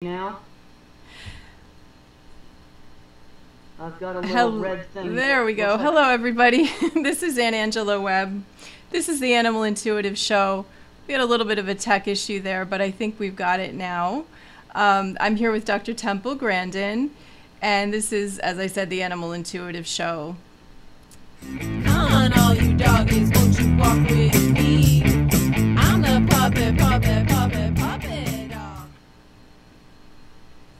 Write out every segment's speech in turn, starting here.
now. I've got a little Hel- red thing. There we go. Like- Hello, everybody. this is Anne Angelo Webb. This is the Animal Intuitive Show. We had a little bit of a tech issue there, but I think we've got it now. Um, I'm here with Dr. Temple Grandin, and this is, as I said, the Animal Intuitive Show. Come on,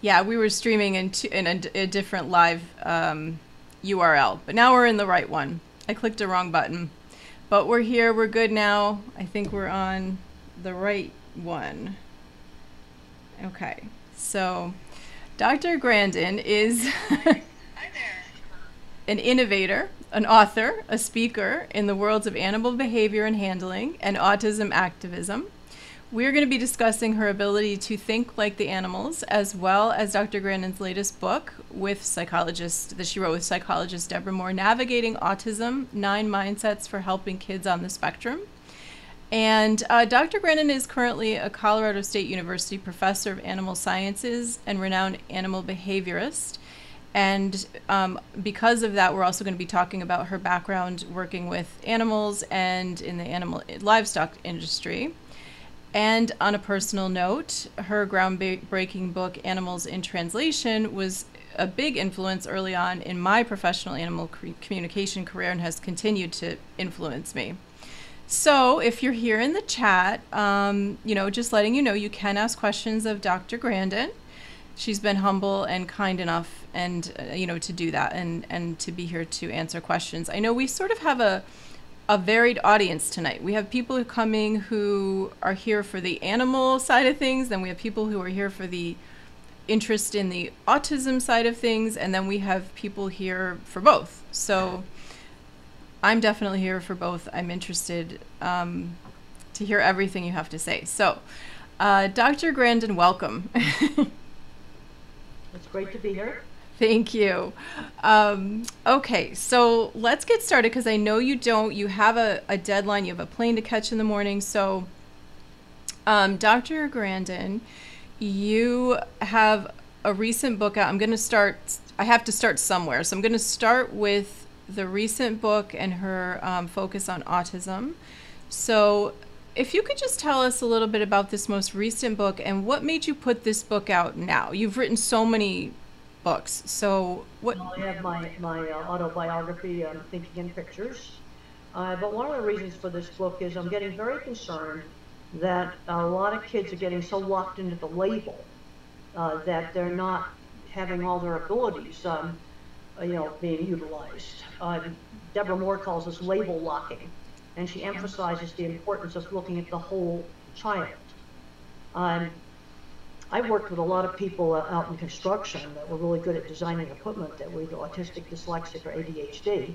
Yeah, we were streaming in, in a, different live um, URL, but now we're in the right one. I clicked a wrong button, but we're here. We're good now. I think we're on the right one. Okay, so Dr. Grandin is an innovator, an author, a speaker in the worlds of animal behavior and handling and autism activism. We're going to be discussing her ability to think like the animals, as well as Dr. Grandin's latest book with psychologist that she wrote with psychologist Debra Moore, Navigating Autism: Nine Mindsets for Helping Kids on the Spectrum. And uh, Dr. Grandin is currently a Colorado State University professor of animal sciences and renowned animal behaviorist. And um, because of that, we're also going to be talking about her background working with animals and in the animal livestock industry. And on a personal note, her groundbreaking book, Animals in Translation, was a big influence early on in my professional animal communication career and has continued to influence me. So, if you're here in the chat, um, you know, just letting you know, you can ask questions of Dr. Grandin. She's been humble and kind enough, and uh, you know, to do that and and to be here to answer questions. I know we sort of have a a varied audience tonight. We have people coming who are here for the animal side of things, then we have people who are here for the interest in the autism side of things, and then we have people here for both. So I'm definitely here for both. I'm interested um, to hear everything you have to say. So, uh, Dr. Grandin, welcome. It's great to be here. Thank you. Um, okay, so let's get started because I know you don't. You have a, a deadline, you have a plane to catch in the morning. So, um, Dr. Grandin, you have a recent book out. I'm going to start, I have to start somewhere. So, I'm going to start with the recent book and her um, focus on autism. So, if you could just tell us a little bit about this most recent book and what made you put this book out now? You've written so many books. So, what? I have my, my uh, autobiography, um, Thinking in Pictures. Uh, but one of the reasons for this book is I'm getting very concerned that a lot of kids are getting so locked into the label uh, that they're not having all their abilities, um, uh, you know, being utilized. Uh, Debra Moore calls this label locking, and she emphasizes the importance of looking at the whole child. Um, I worked with a lot of people uh, out in construction that were really good at designing equipment that were either autistic, dyslexic, or ADHD.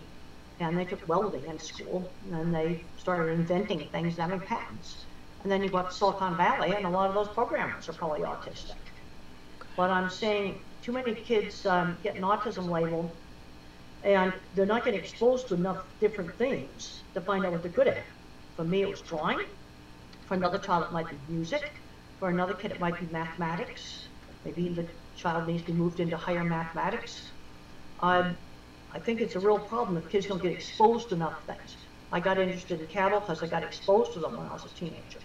And they took welding in school, and they started inventing things, having patents. And then you go up to Silicon Valley, and a lot of those programmers are probably autistic. But I'm seeing too many kids um, get an autism label, and they're not getting exposed to enough different things to find out what they're good at. For me, it was drawing. For another child, it might be music. For another kid, it might be mathematics. Maybe the child needs to be moved into higher mathematics. Um, I think it's a real problem if kids don't get exposed to enough things. I got interested in cattle because I got exposed to them when I was a teenager.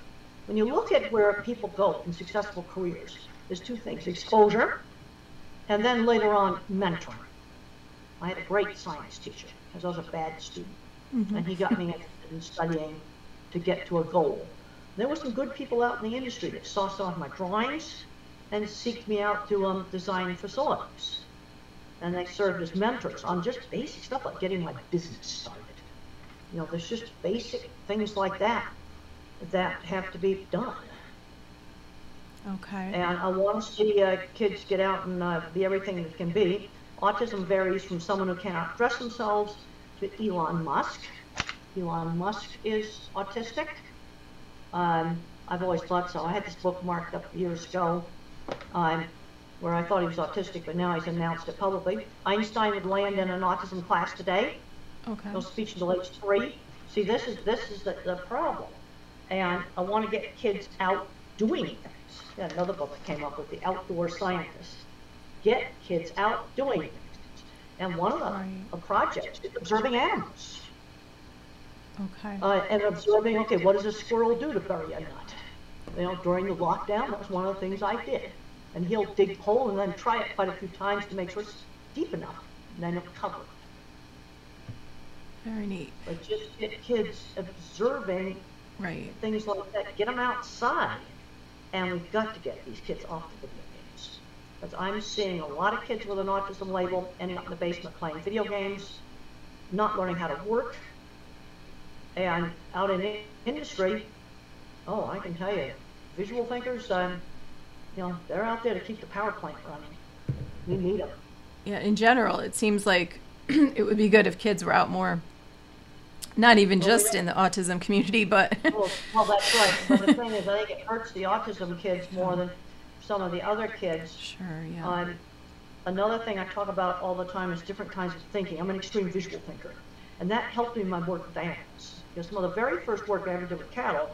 When you look at where people go in successful careers, there's two things, exposure, and then later on, mentoring. I had a great science teacher, because I was a bad student, and he got me interested in studying to get to a goal. There were some good people out in the industry that saw some of my drawings and seeked me out to um, design facilities. And they served as mentors on just basic stuff like getting my business started. You know, there's just basic things like that that have to be done. Okay. And I want to see uh, kids get out and uh, be everything that can be. Autism varies from someone who cannot dress themselves to Elon Musk. Elon Musk is autistic. Um, I've always thought so. I had this book marked up years ago um, where I thought he was autistic, but now he's announced it publicly. Einstein would land in an autism class today. Okay. No speech until age three. See, this is this is the, the problem, and I want to get kids out doing things. Yeah, another book that came up with the outdoor scientist. Get kids out doing things. And one of them, a project observing animals. Okay. Uh, and observing, okay, what does a squirrel do to bury a nut? You know, during the lockdown, that was one of the things I did. And he'll dig a hole and then try it quite a few times to make sure it's deep enough, and then it'll cover it. Very neat. But just get kids observing Right. things like that, get them outside. And we've got to get these kids off the video games. Because I'm seeing a lot of kids with an autism label ending up in the basement playing video games, not learning how to work. And out in industry, oh, I can tell you, visual thinkers, um, you know, they're out there to keep the power plant running. We need them. Yeah, in general, it seems like it would be good if kids were out more. Not even Well, just yeah. in the autism community, but Well, well, that's right. But the thing is, I think it hurts the autism kids more than some of the other kids. sure, yeah. Um, another thing I talk about all the time is different kinds of thinking. I'm an extreme visual thinker, and that helped me in my work with animals. Because some of the very first work I ever did with cattle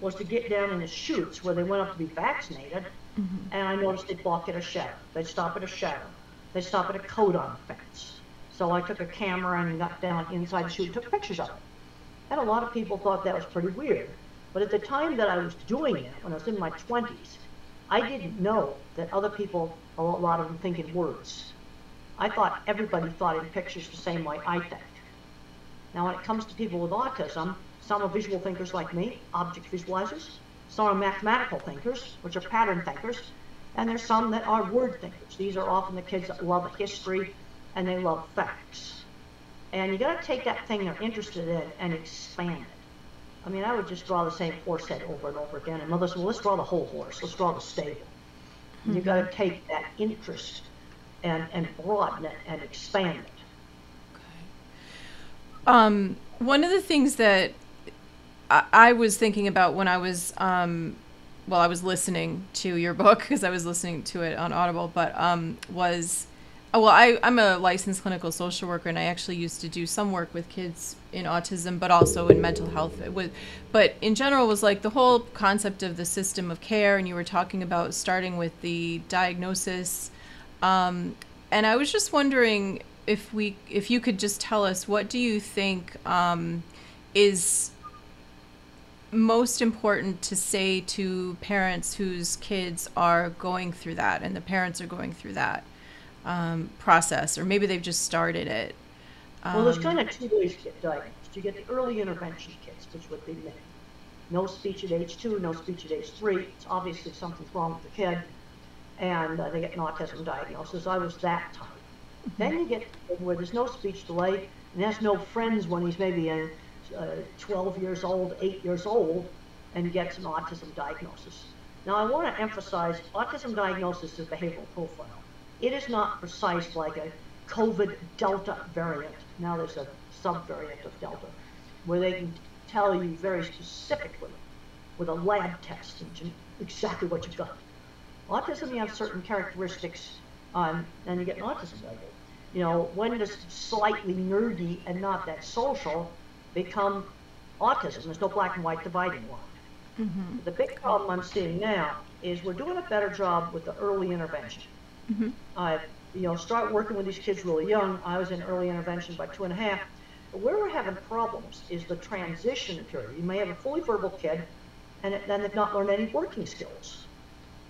was to get down in the chutes where they went up to be vaccinated, mm-hmm. and I noticed they'd balk at a shadow. They'd stop at a shadow. They'd stop at a coat on fence. So I took a camera and got down inside the chute and took pictures of it. And a lot of people thought that was pretty weird. But at the time that I was doing it, when I was in my 20s, I didn't know that other people, a lot of them think in words. I thought everybody thought in pictures the same way I think. Now, when it comes to people with autism, some are visual thinkers like me, object visualizers. Some are mathematical thinkers, which are pattern thinkers. And there's some that are word thinkers. These are often the kids that love history and they love facts. And you got to take that thing they're interested in and expand it. I mean, I would just draw the same horse head over and over again. And mother said, well, let's draw the whole horse. Let's draw the stable. You mm-hmm. got to take that interest and, and broaden it and expand it. Um, one of the things that I, I was thinking about when I was, um, well, I was listening to your book because I was listening to it on Audible, but um, was, oh, well, I, I'm a licensed clinical social worker and I actually used to do some work with kids in autism, but also in mental health. It was, but in general, was like the whole concept of the system of care, and you were talking about starting with the diagnosis. Um, and I was just wondering if we, if you could just tell us what do you think um, is most important to say to parents whose kids are going through that, and the parents are going through that um, process, or maybe they've just started it. Well, there's Um, kind of two ways to get diagnosed. You get the early intervention kids, which would be. No speech at age two, no speech at age three. It's obviously something's wrong with the kid, and uh, they get an autism diagnosis. I was that type. Then you get where there's no speech delay and has no friends when he's maybe a, uh, 12 years old, 8 years old, and gets an autism diagnosis. Now, I want to emphasize autism diagnosis is behavioral profile. It is not precise like a COVID Delta variant. Now there's a subvariant of Delta, where they can tell you very specifically with a lab test exactly what you've got. Autism, you have certain characteristics, um, and you get an autism label. You know, when does slightly nerdy and not that social become autism? There's no black and white dividing line. Mm-hmm. The big problem I'm seeing now is we're doing a better job with the early intervention. Mm-hmm. I, you know, start working with these kids really young. I was in early intervention by two and a half. But where we're having problems is the transition period. You may have a fully verbal kid, and then they've not learned any working skills.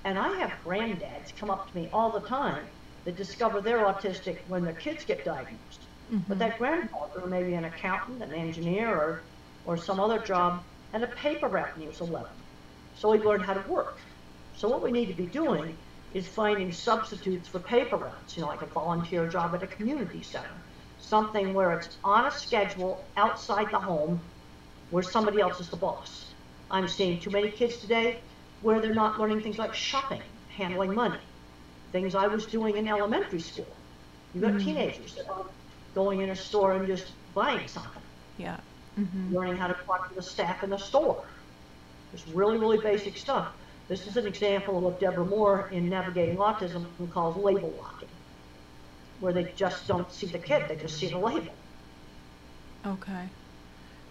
And I have granddads come up to me all the time that discover they're autistic when their kids get diagnosed. But mm-hmm. that grandfather, maybe an accountant, an engineer, or, or some other job, had a paper route when he was 11. So he learned how to work. So what we need to be doing is finding substitutes for paper routes, you know, like a volunteer job at a community center. Something where it's on a schedule outside the home where somebody else is the boss. I'm seeing too many kids today where they're not learning things like shopping, handling money, things I was doing in elementary school. You've got mm-hmm. teenagers that are going in a store and just buying something, yeah. Mm-hmm. learning how to talk to the staff in the store. It's really, really basic stuff. This is an example of what Debra Moore in Navigating Autism calls label locking, where they just don't see the kid, they just see the label. Okay.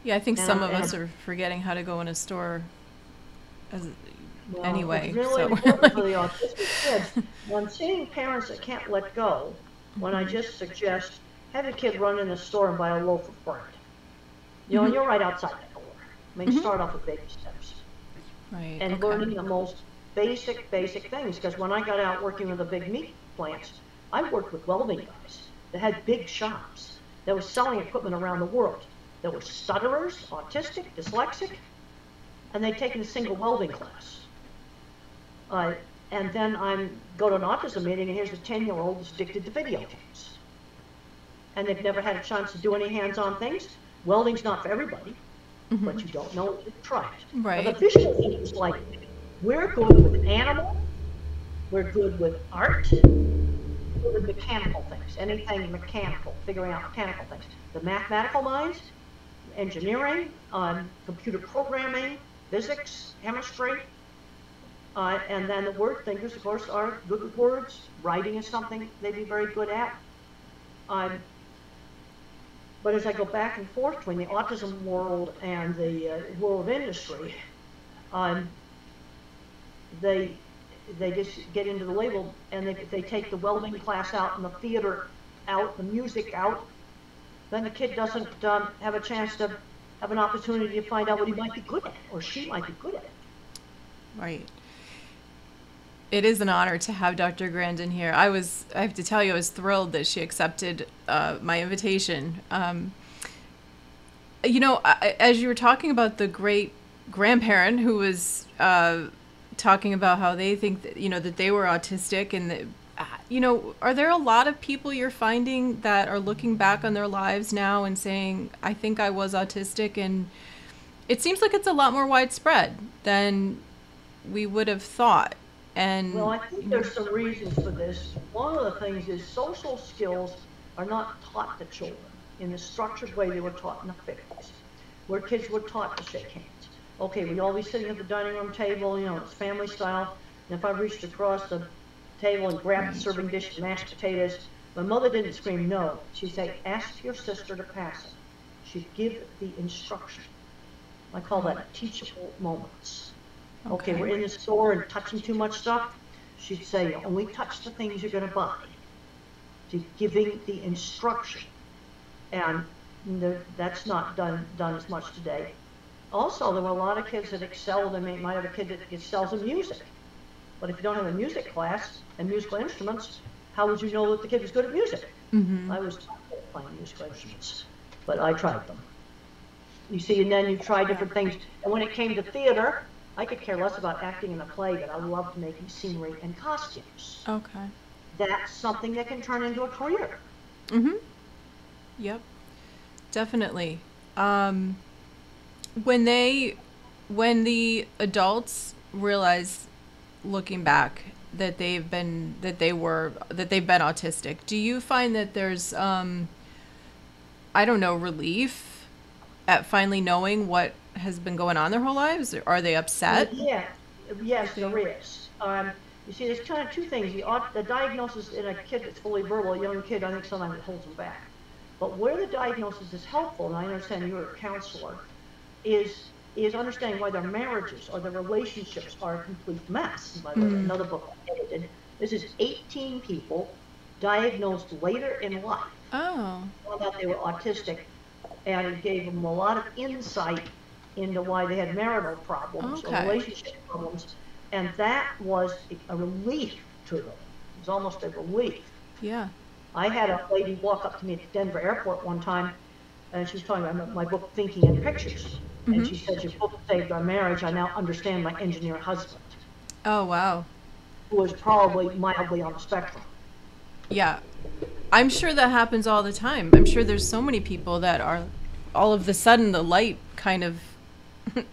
Yeah, I think And some I'm- of us are forgetting how to go in a store as Well, anyway. Really so important for the autistic kids. When seeing parents that can't let go, when I just suggest have a kid run in the store and buy a loaf of bread. You know, and you're right outside the door. I mean, Mhm. start off with baby steps right. and okay. learning the most basic, basic things. Because when I got out working with the big meat plants, I worked with welding guys that had big shops that was selling equipment around the world. There were stutterers, autistic, dyslexic, and they'd taken a single welding class. Uh, and then I'm go to an autism meeting, and here's a 10 year old who's addicted to video games. And they've never had a chance to do any hands on things. Welding's not for everybody, but you don't know until you try it. Right. But the visual thing is like, we're good with animal, we're good with art, we're good with mechanical things, anything mechanical, figuring out mechanical things. The mathematical minds, engineering, um, computer programming, physics, chemistry, uh, and then the word thinkers, of course, are good with words. Writing is something they'd be very good at. Um, but as I go back and forth between the autism world and the uh, world of industry, um, they they just get into the label and they, they take the welding class out and the theater out, the music out. Then the kid doesn't um, have a chance to have an opportunity to find out what he might be good at or she might be good at. Right. It is an honor to have Dr. Grandin here. I was, I have to tell you, I was thrilled that she accepted uh, my invitation. Um, you know, I, as you were talking about the great grandparent who was uh, talking about how they think that, you know, that they were autistic and that, uh, you know, are there a lot of people you're finding that are looking back on their lives now and saying, I think I was autistic? And it seems like it's a lot more widespread than we would have thought. And Well, I think there's some reasons for this. One of the things is social skills are not taught to children in the structured way they were taught in the 50s, where kids were taught to shake hands. Okay, we'd all be sitting at the dining room table, you know, it's family style. And if I reached across the table and grabbed the serving dish of mashed potatoes, my mother didn't scream no. She'd say, ask your sister to pass it. She'd give the instruction. I call that teachable moments. Okay, we're in the store and touching too much stuff. She'd say, only touch the things you're gonna buy. She's giving the instruction. And the, that's not done, done as much today. Also, there were a lot of kids that excelled, I mean, might have a kid that excels in music. But if you don't have a music class and musical instruments, how would you know that the kid was good at music? Mhm. I was playing musical instruments, but I tried them. You see, and then you try different things. And when it came to theater, I could care less about acting in a play, but I loved making scenery and costumes. Okay. That's something that can turn into a career. Mm-hmm. Yep. Definitely. Um, when they, when the adults realize, looking back, that they've been that they were that they've been autistic, do you find that there's, um, I don't know, relief at finally knowing what has been going on their whole lives? Are they upset? Yeah, yes, there is. Um, you see, there's kind of two things. The, the diagnosis in a kid that's fully verbal, a young kid, I think sometimes it holds them back. But where the diagnosis is helpful, and I understand you're a counselor, is is understanding why their marriages or their relationships are a complete mess. By the way, Mm. another book I edited. This is 18 people diagnosed later in life Oh. found out they were autistic, and it gave them a lot of insight into why they had marital problems Okay. or relationship problems, and that was a relief to them. It was almost a relief. Yeah. I had a lady walk up to me at the Denver airport one time, and she was talking about my book, Thinking in Pictures. And Mhm. she said, Your book saved our marriage. I now understand my engineer husband, Oh wow. who was probably mildly on the spectrum. Yeah. I'm sure that happens all the time. I'm sure there's so many people that are all of the sudden the light kind of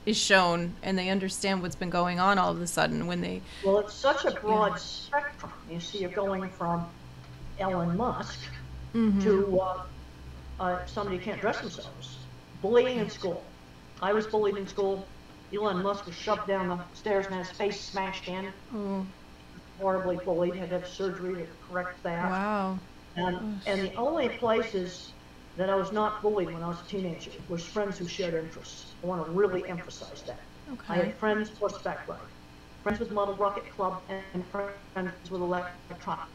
is shown and they understand what's been going on all of a sudden when they Well, it's such a broad spectrum. You see, you're going from Elon Musk Mhm. to uh, uh, somebody who can't dress themselves. Bullying in school. I was bullied in school. Elon Musk was shoved down the stairs and had his face smashed in. Oh, Horribly bullied. Had to have surgery to correct that. wow. And, and the only places that I was not bullied when I was a teenager was friends who shared interests. I want to really emphasize that. I Okay. had friends horseback riding. friends with Model Rocket Club, and friends with Electronic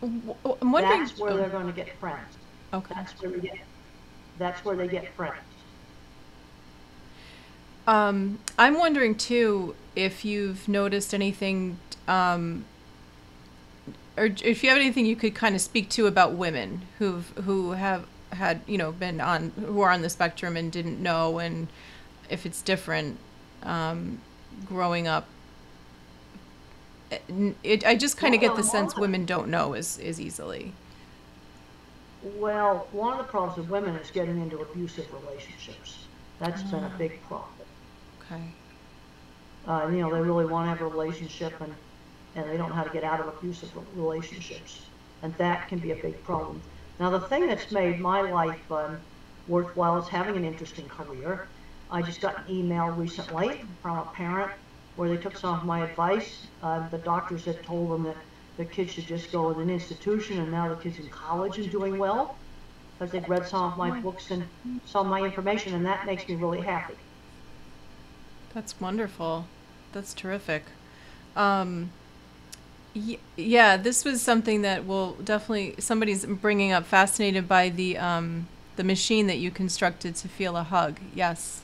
w- I'm wondering. That's where they're going to get friends. okay. That's where they get. That's where they get friends. Um, I'm wondering too if you've noticed anything, um, or if you have anything you could kind of speak to about women who've who have had you know been on who are on the spectrum and didn't know, and if it's different um, growing up. It, it, I just kind of get the sense women don't know as, as easily. Well, one of the problems with women is getting into abusive relationships. That's been a big problem. Okay. Uh, you know, they really want to have a relationship and, and they don't know how to get out of abusive relationships. And that can be a big problem. Now, the thing that's made my life um, worthwhile is having an interesting career. I just got an email recently from a parent where they took some of my advice. Uh, the doctors had told them that the kids should just go in an institution, and now the kids in college and doing well because they've read some of my books and some of my information, and that makes me really happy. That's wonderful. That's terrific. Um, yeah, this was something that will definitely somebody's bringing up. Fascinated by the um, the machine that you constructed to feel a hug. Yes,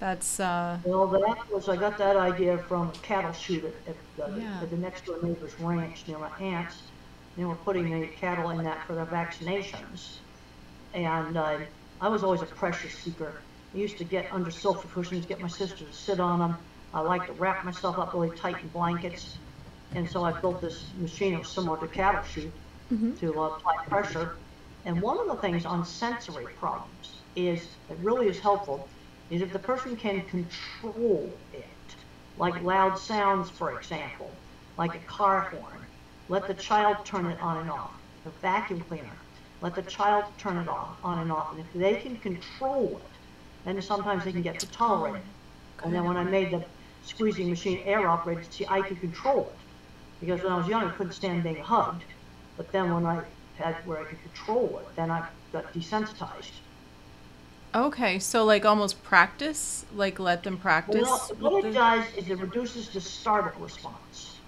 that's uh, Well, that was, I got that idea from a cattle chute at, at, the, Yeah. at the next door neighbor's ranch near my aunt's. They were putting the cattle in that for their vaccinations. And uh, I was always a pressure seeker. I used to get under sofa cushions, get my sister to sit on them. I like to wrap myself up really tight in blankets. And so I built this machine that was similar to cattle chute to uh, apply pressure. And one of the things on sensory problems is, it really is helpful, is if the person can control it, like loud sounds, for example, like a car horn, let the child turn it on and off. The vacuum cleaner, let the child turn it off, on and off. And if they can control it, then sometimes they can get to tolerate it. And then when I made the squeezing machine air operated, see, I could control it. Because when I was young, I couldn't stand being hugged. But then when I had where I could control it, then I got desensitized. okay. So like almost practice, like let them practice. Well, what it does is it reduces the startle response.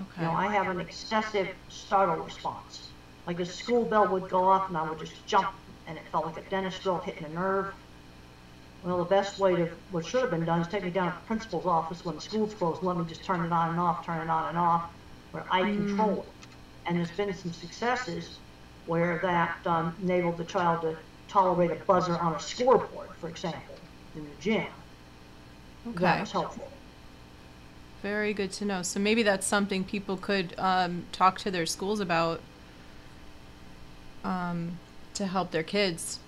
Okay. You know, I have an excessive startle response. Like a school bell would go off and I would just jump and it felt like a dentist drill hitting a nerve. Well, the best way to, what should have been done is take me down to the principal's office when the school's closed, and let me just turn it on and off, turn it on and off, where I control it. And there's been some successes where that um, enabled the child to tolerate a buzzer on a scoreboard, for example, in the gym. okay. That was helpful. Very good to know. So maybe that's something people could um, talk to their schools about um, to help their kids.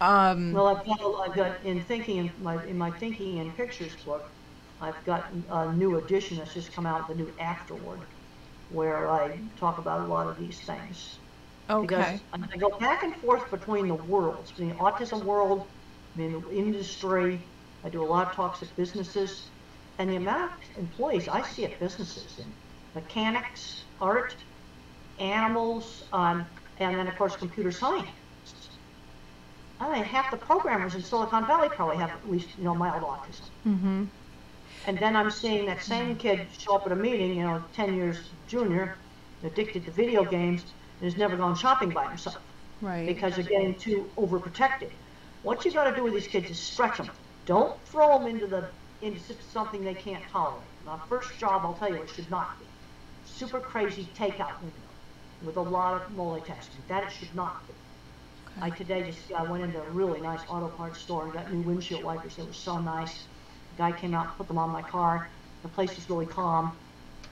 Um, Well, I've got, I've got in thinking in my in my thinking in pictures book, I've got a new edition that's just come out, the new Afterword, where I talk about a lot of these things. okay. Because I go back and forth between the worlds, between the autism world, the industry. I do a lot of talks at businesses, and the amount of employees I see at businesses in mechanics, art, animals, um, and then of course computer science. I mean, half the programmers in Silicon Valley probably have at least, you know, mild autism. Mm-hmm. And then I'm seeing that same kid show up at a meeting, you know, 10 years junior, addicted to video games, and has never gone shopping by himself Right. because they're getting too overprotected. What you got to do with these kids is stretch them. Don't throw them into the into something they can't tolerate. My first job, I'll tell you, it should not be super crazy takeout window with a lot of multitasking. That it should not be. I today just I went into a really nice auto parts store and got new windshield wipers. They were so nice. Guy came out, put them on my car. The place was really calm,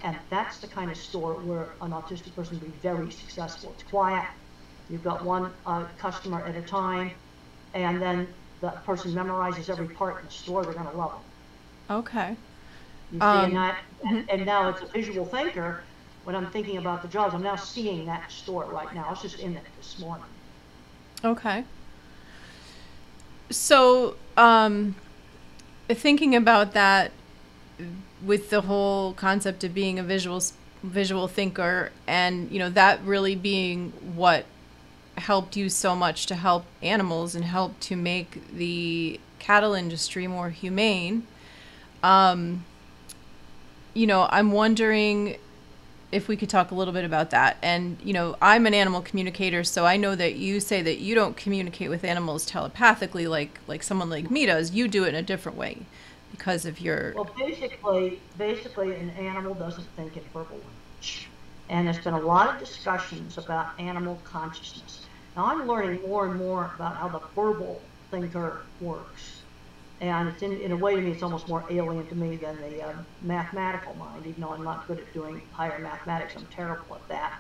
and that's the kind of store where an autistic person would be very successful. It's quiet. You've got one uh, customer at a time, and then the person memorizes every part in the store. They're going to love them. Okay. You see, Um, and that, and now it's a visual thinker. When I'm thinking about the jobs, I'm now seeing that store right now. I was just in it this morning. Okay. So, um, thinking about that with the whole concept of being a visual visual thinker, and you know that really being what helped you so much to help animals and help to make the cattle industry more humane. Um, you know, I'm wondering if we could talk a little bit about that. And, you know, I'm an animal communicator, so I know that you say that you don't communicate with animals telepathically like like someone like me does. You do it in a different way because of your Well, basically, basically, an animal doesn't think in verbal language. And there's been a lot of discussions about animal consciousness. Now, I'm learning more and more about how the verbal thinker works. And it's in, in a way to me, it's almost more alien to me than the um, mathematical mind, even though I'm not good at doing higher mathematics. I'm terrible at that.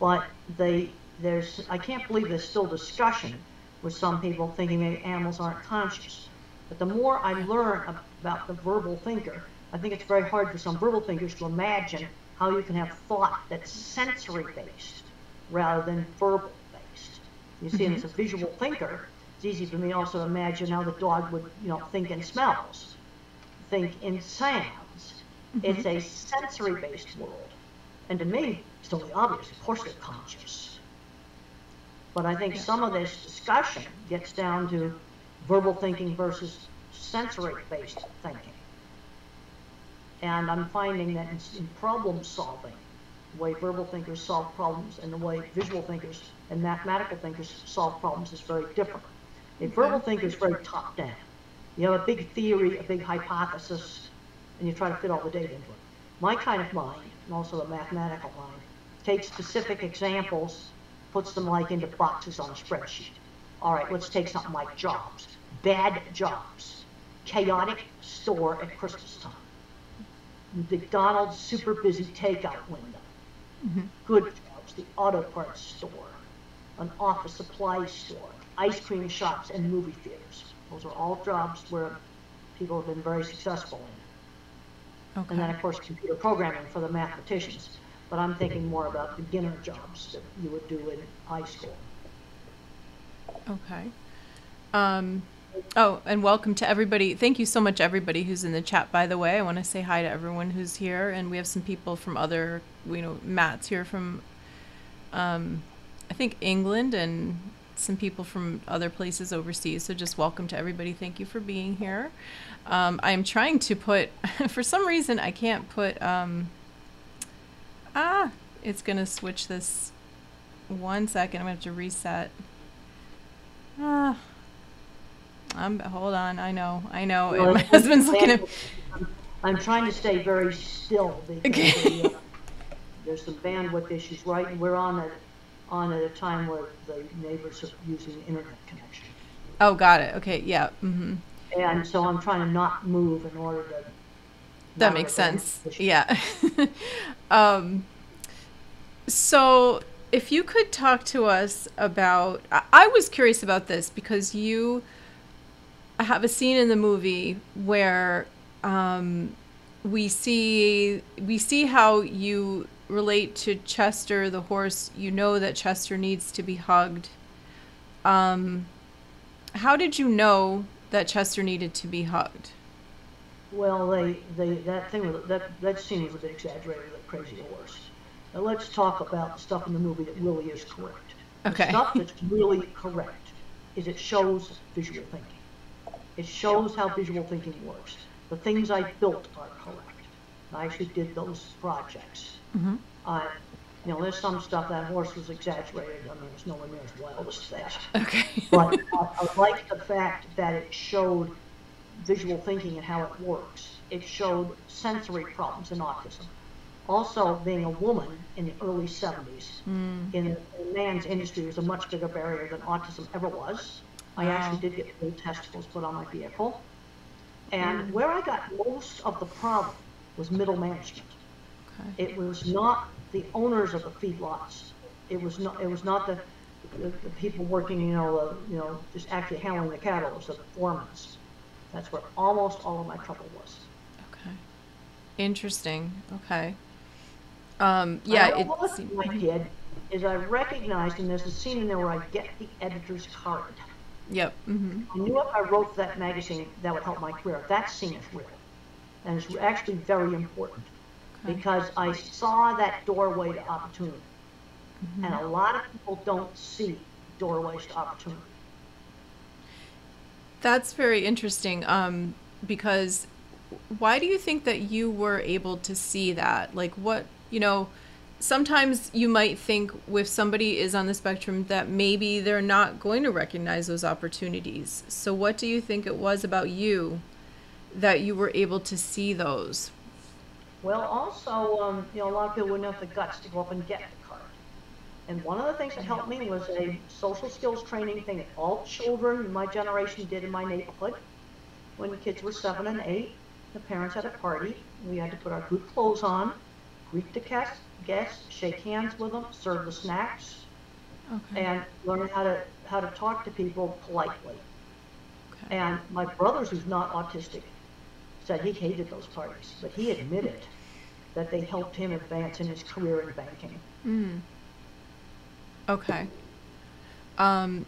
But they, there's, I can't believe there's still discussion with some people thinking maybe animals aren't conscious. But the more I learn about the verbal thinker, I think it's very hard for some verbal thinkers to imagine how you can have thought that's sensory based rather than verbal based. You see, and as a visual thinker, it's easy for me also to imagine how the dog would, you know, think in smells, think in sounds. Mm-hmm. It's a sensory based world. And to me, it's totally obvious. Of course they're conscious. But I think some of this discussion gets down to verbal thinking versus sensory based thinking. And I'm finding that in problem solving, the way verbal thinkers solve problems and the way visual thinkers and mathematical thinkers solve problems is very different. A verbal is very top down. You have a big theory, a big hypothesis, and you try to fit all the data into it. My kind of mind, and also the mathematical mind, takes specific examples, puts them like into boxes on a spreadsheet. All right, let's take something like jobs. Bad jobs. Chaotic store at Christmas time. McDonald's super busy takeout window. Mm-hmm. Good jobs, the auto parts store, an office supply store, ice cream shops, and movie theaters. Those are all jobs where people have been very successful in. Okay. And then, of course, computer programming for the mathematicians. But I'm thinking more about beginner jobs that you would do in high school. Okay. Um, oh, and welcome to everybody. Thank you so much, everybody who's in the chat. By the way, I want to say hi to everyone who's here, and we have some people from other, you know, Matt's here from, um, I think England, and some people from other places overseas. So just welcome to everybody. Thank you for being here. Um, I'm trying to put, for some reason, I can't put. Um, ah, it's gonna switch this. One second. I'm gonna have to reset. Ah. I'm hold on. I know. I know. Well, my husband's looking at. I'm trying to stay very still because Okay. the, uh, there's some bandwidth issues, right? And we're on a, on at a time where the neighbors are using internet connection. Oh, got it. Okay. Yeah. hmm And so I'm trying to not move in order to. That makes sense. Yeah. um, so, if you could talk to us about, I, I was curious about this because you have a scene in the movie where um, we see we see how you relate to Chester the horse. You know that Chester needs to be hugged. Um, how did you know that Chester needed to be hugged? Well, they, they, that thing was, that, that scene was a bit exaggerated with a crazy horse. Now let's talk about the stuff in the movie that really is correct. Okay. The stuff that's really correct is it shows visual thinking. It shows how visual thinking works. The things I built are correct. I actually did those projects. Mhm. Uh, you know, there's some stuff that horse was exaggerated. I mean, it's nowhere near as wild as that. Okay. But I, I like the fact that it showed visual thinking and how it works. It showed sensory problems in autism. Also, being a woman in the early 70s Mm. in a man's industry was a much bigger barrier than autism ever was. I actually did get full testicles put on my vehicle. And where I got most of the problem was middle management. It was not the owners of the feedlots. It was not, it was not the, the, the people working, you know, uh, you know, just actually handling the cattle, it was the foremans. That's where almost all of my trouble was. Okay. Interesting. Okay. Um, yeah, I it what seem- I did is I recognized, and there's a scene in there where I get the editor's card. Yep. hmm I knew if I wrote that magazine, that would help my career. That scene is real. And it's actually very important. Because I saw that doorway to opportunity. And a lot of people don't see doorways to opportunity. That's very interesting. Um, because why do you think that you were able to see that? Like, what you know? Sometimes you might think if somebody is on the spectrum that maybe they're not going to recognize those opportunities. So, what do you think it was about you that you were able to see those? Well, also, um, you know, a lot of people wouldn't have the guts to go up and get the card. And one of the things that helped me was a social skills training thing that all children in my generation did in my neighborhood. When the kids were seven and eight, the parents had a party. We had to put our good clothes on, greet the guests, guests, shake hands with them, serve the snacks, Okay. and learn how to how to talk to people politely. okay. And my brother's, who's not autistic, said he hated those parties, but he admitted that they helped him advance in his career in banking. Mm. Okay. Um,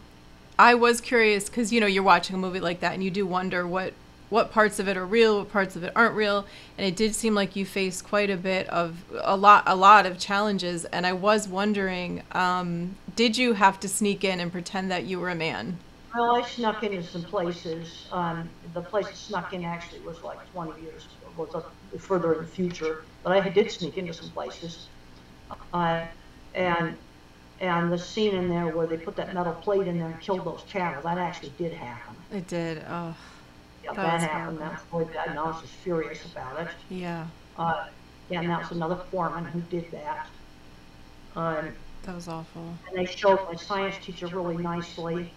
I was curious because you know you're watching a movie like that and you do wonder what what parts of it are real, what parts of it aren't real, and it did seem like you faced quite a bit of a lot a lot of challenges. And I was wondering, um, did you have to sneak in and pretend that you were a man? Well, I snuck into some places. Um, the place I snuck in actually was like 20 years, was up further in the future, but I did sneak into some places. Uh, and and the scene in there where they put that metal plate in there and killed those cattle, that actually did happen. It did. Oh, Yeah, That that, happened. horrible. That's really bad, and I was just furious about it. yeah, Uh, yeah, and that was another foreman who did that. Um, that was awful. and they showed my science teacher really nicely.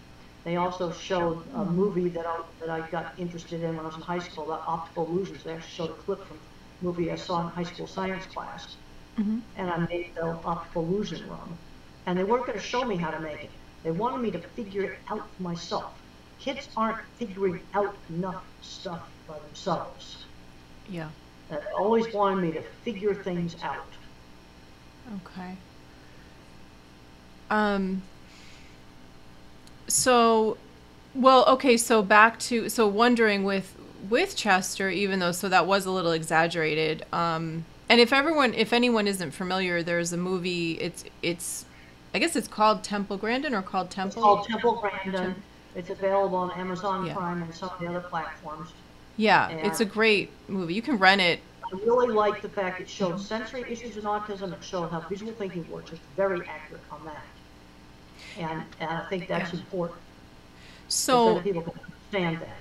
They also showed a movie that I, that I got interested in when I was in high school, about optical illusions. They actually showed a clip from a movie I saw in high school science class. hmm And I made the optical illusion room. And they weren't going to show me how to make it. They wanted me to figure it out for myself. Kids aren't figuring out enough stuff by themselves. Yeah. They always wanted me to figure things out. Okay. Um so well, okay, so back to so wondering with with Chester even though so that was a little exaggerated. Um and if everyone if anyone isn't familiar, there's a movie it's it's I guess it's called Temple Grandin or called It's Temple. called Temple Grandin. Tem- It's available on Amazon Yeah. Prime and some of the other platforms. yeah, it's a great movie. You can rent it. I really like the fact it showed sensory issues in autism. It showed how visual thinking works. It's very accurate on that. And, and I think that's important. So that people can understand that.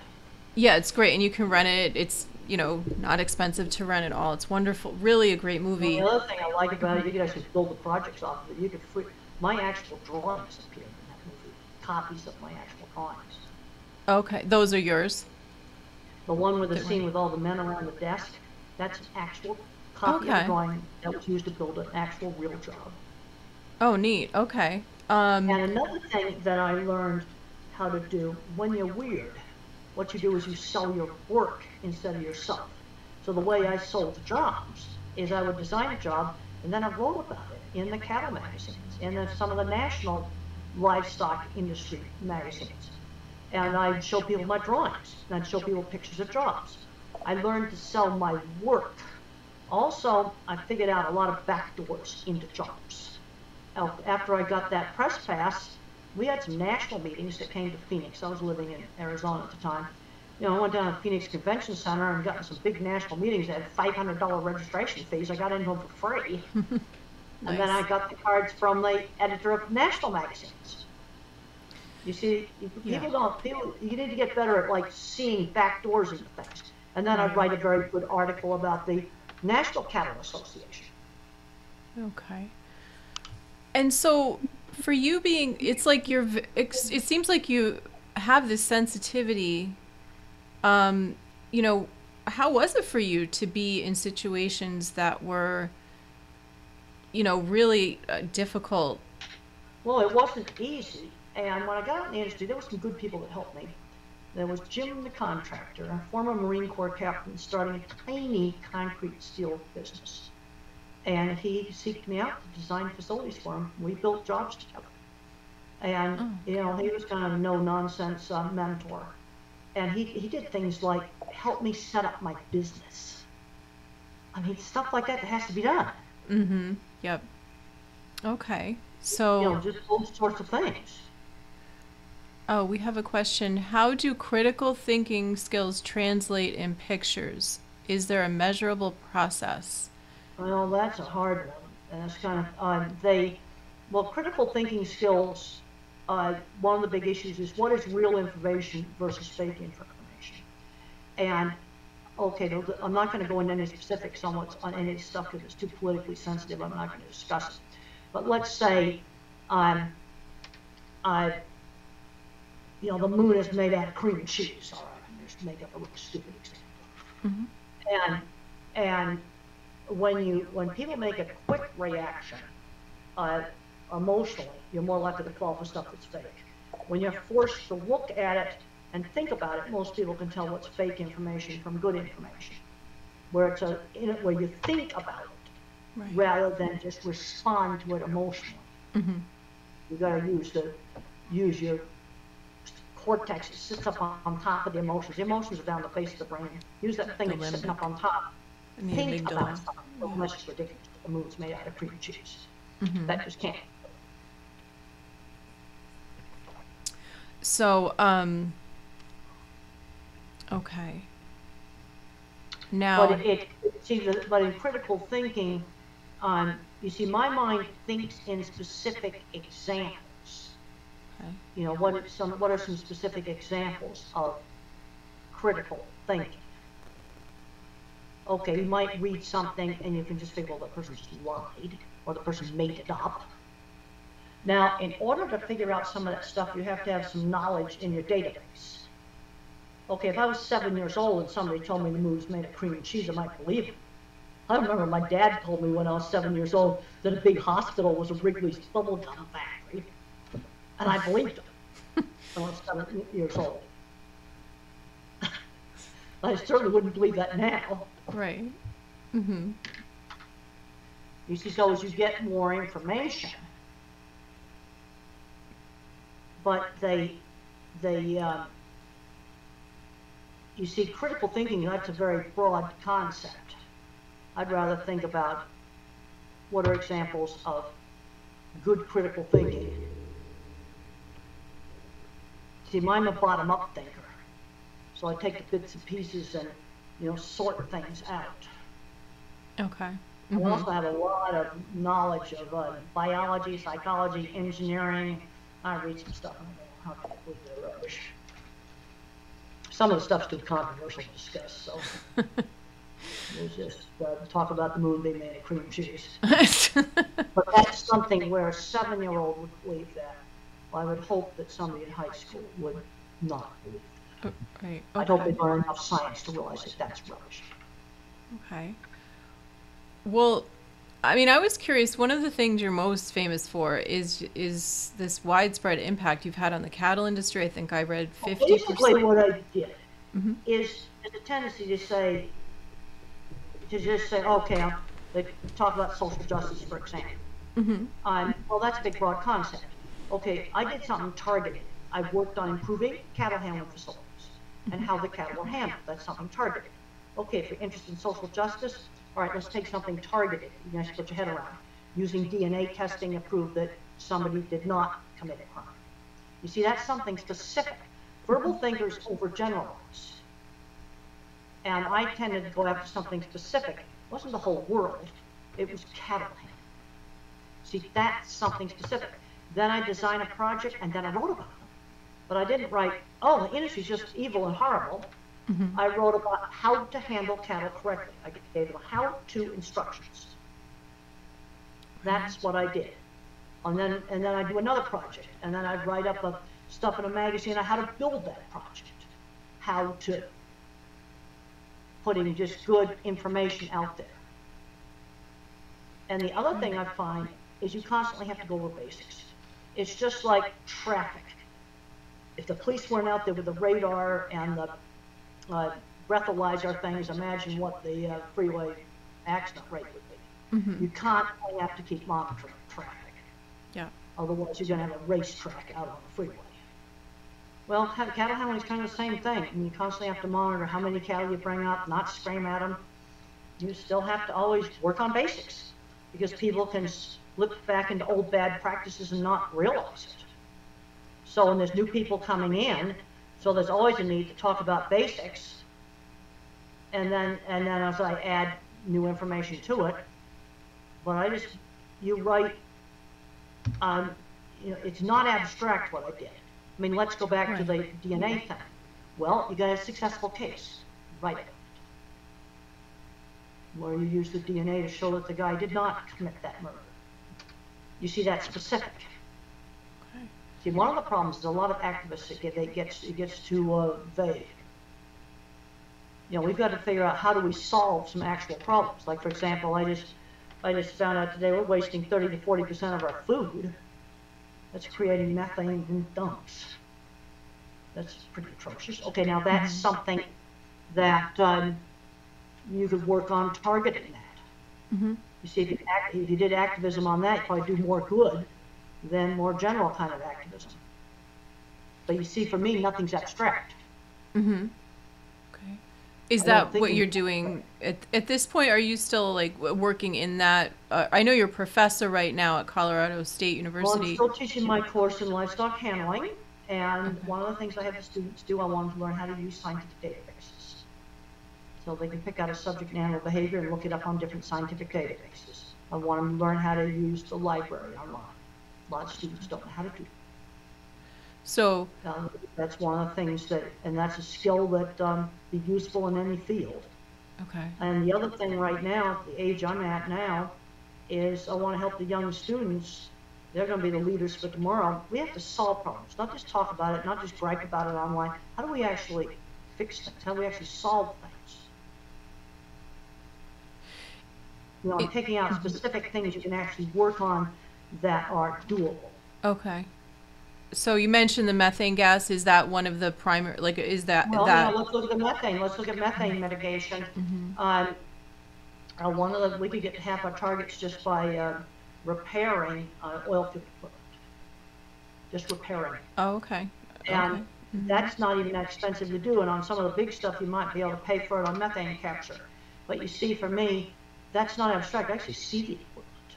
Yeah, it's great, and you can rent it. It's you know not expensive to rent at all. It's wonderful, really a great movie. The other thing I like about it, you can actually build the projects off of it. You can free, my actual drawings appear in that movie, copies of my actual drawings. Okay, those are yours. The one with the Good scene with all the men around the desk, that's an actual copy of the drawing that was used to build an actual real job. Oh, neat. Okay. Um, And another thing that I learned how to do when you're weird, what you do is you sell your work instead of yourself. So the way I sold jobs is I would design a job and then I wrote about it in the cattle magazines, in the, some of the national livestock industry magazines. And I'd show people my drawings, and I'd show people pictures of jobs. I learned to sell my work. Also, I figured out a lot of backdoors into jobs after I got that press pass, we had some national meetings that came to Phoenix. I was living in Arizona at the time. You know, I went down to Phoenix Convention Center and got in some big national meetings that had $500 registration fees. I got into them for free. And then I got the cards from the editor of national magazines. You see, you- Yeah. people don't, people, you need to get better at like seeing back doors into things. And then I'd write a very good article about the National Cattle Association. okay. And so, for you being, it's like you're. It seems like you have this sensitivity. Um, you know, how was it for you to be in situations that were, you know, really uh, difficult? Well, it wasn't easy. And when I got in the industry, there were some good people that helped me. There was Jim the contractor, a former Marine Corps captain starting a tiny concrete steel business. And he seeked me out to design facilities for him. We built jobs together. And, Oh, you know, he was kind of a no-nonsense uh, mentor. And he, he did things like help me set up my business. I mean, stuff like that that has to be done. Mm-hmm. Yep. Okay. So, You know, just those sorts of things. Oh, we have a question. How do critical thinking skills translate in pictures? Is there a measurable process? Well, that's a hard one. And that's kind of, uh, they, well, critical thinking skills, uh, one of the big issues is what is real information versus fake information. And, okay, I'm not going to go into any specifics on what's on any stuff because it's too politically sensitive. I'm not going to discuss it. But let's say, um, uh, you know, the moon is made out of cream cheese. All right, I'm just make up a really stupid example. And and when you when people make a quick reaction, uh, emotionally, you're more likely to fall for stuff that's fake. When you're forced to look at it and think about it, most people can tell what's fake information from good information. Where it's a in it where you think about it Right. rather than just respond to it emotionally. Mhm. You got to use the use your cortex that sits up on, on top of the emotions. The emotions are down the face of the brain. Use that thing that's sitting up on top. And the Think about amygdala. stuff. Unless it's ridiculous. The moon's made out of cream cheese. Mhm. That just can't. So, um, okay. Now, But it, it see, the, but in critical thinking, um, you see, my mind thinks in specific examples. Okay. You know, what are some what are some specific examples of critical thinking? Okay, you might read something and you can just think, well, the person just lied or the person made it up. Now, in order to figure out some of that stuff, you have to have some knowledge in your database. Okay, if I was seven years old and somebody told me the moon was made of cream and cheese, I might believe it. I remember my dad told me when I was seven years old that a big hospital was a Wrigley's bubblegum factory. And I believed him when I was seven years old. I certainly wouldn't believe that now. Right. Mm-hmm. You see, so as you get more information, but they, they, um, you see, critical thinking, that's a very broad concept. I'd rather think about what are examples of good critical thinking. See, I'm a bottom-up thinker, so I take the bits and pieces and, you know, sort things out. Okay. I Mhm. also have a lot of knowledge of uh, biology, psychology, engineering. I read some stuff. and I don't know how to believe they're rubbish. Some of the stuff's too controversial to discuss, so we'll just uh, talk about the moon being made of cream cheese. But that's something where a seven-year-old would believe that. I would hope that somebody in high school would not believe. Oh, right. I don't Okay. they learn enough science to realize that that's rubbish. Okay. Well, I mean, I was curious. One of the things you're most famous for is is this widespread impact you've had on the cattle industry. I think I read fifty Basically, percent. what I did Mhm. is a tendency to say, to just say, okay, I'll, like, talk about social justice, for example. hmm Um, well, that's a big, broad concept. Okay, I did something targeted. I worked on improving cattle handling facilities and how the cattle were handled. That's something targeted. Okay, if you're interested in social justice, all right, let's take something targeted. You guys put your head around. Using DNA testing to prove that somebody did not commit a crime. You see, that's something specific. Verbal thinkers overgeneralize. And I tended to go after something specific. It wasn't the whole world. It was cattle handling. See, that's something specific. Then I designed a project and then I wrote about it. But I didn't write, oh, the industry's just evil and horrible. hmm I wrote about how to handle cattle correctly. I gave them how-to instructions. That's what I did. And then, and then I do another project, and then I write up a, stuff in a magazine on how to build that project. How to, putting just good information out there. And the other thing I find is you constantly have to go over basics. It's just like traffic. If the police weren't out there with the radar and the uh, breathalyzer things, imagine what the uh, freeway accident rate would be. hmm You constantly have to keep monitoring traffic. Yeah. Otherwise, you're going to have a racetrack out on the freeway. Well, cattle handling is kind of the same thing. And you constantly have to monitor how many cattle you bring up, not scream at them. You still have to always work on basics because people can slip back into old bad practices and not realize it. So when there's new people coming in, so there's always a need to talk about basics. And then, and then as I add new information to it, but I just, you write, um, you know, it's not abstract what I did. I mean, let's go back to the DNA thing. Well, you got a successful case, write it. Where you use the DNA to show that the guy did not commit that murder. You see, that specific. See, one of the problems is a lot of activists, it get, gets, it gets too uh, vague. You know, we've got to figure out how do we solve some actual problems. Like, for example, I just, I just found out today we're wasting 30 to 40 percent of our food. That's creating methane in dumps. That's pretty atrocious. Okay, now that's something that um, you could work on targeting that. Mm-hmm. You see, if you, act, if you did activism on that, you probably do more good than more general kind of activism. But you see, for me, nothing's abstract. Mm-hmm. Okay. Is I that what you're doing at, at this point? Are you still like working in that? Uh, I know you're a professor right now at Colorado State Well, I'm University. still teaching my course in livestock handling, and one of the things I have the students do, I want them to learn how to use scientific databases. So they can pick out a subject in animal behavior and look it up on different scientific databases. I want them to learn how to use the library online. A lot of students don't know how to do So. Um, that's one of the things that, and that's a skill that um, be useful in any field. okay. And the other thing right now, the age I'm at now, is I want to help the young students. They're going to be the leaders for tomorrow. We have to solve problems, not just talk about it, not just gripe about it online. How do we actually fix things? How do we actually solve things? You know, I'm picking out specific things you can actually work on that are doable. Okay. So you mentioned the methane gas. Is that one of the primary? Like, is that Well, that? now let's look at the methane. Let's look at methane mitigation. Um, uh, one of the, we could get half our targets just by, uh, repairing, uh, oil field equipment. Just repairing. oh, okay. And Okay. that's not even that expensive to do, and on some of the big stuff, you might be able to pay for it on methane capture. But you see, for me, that's not abstract, I actually see the equipment.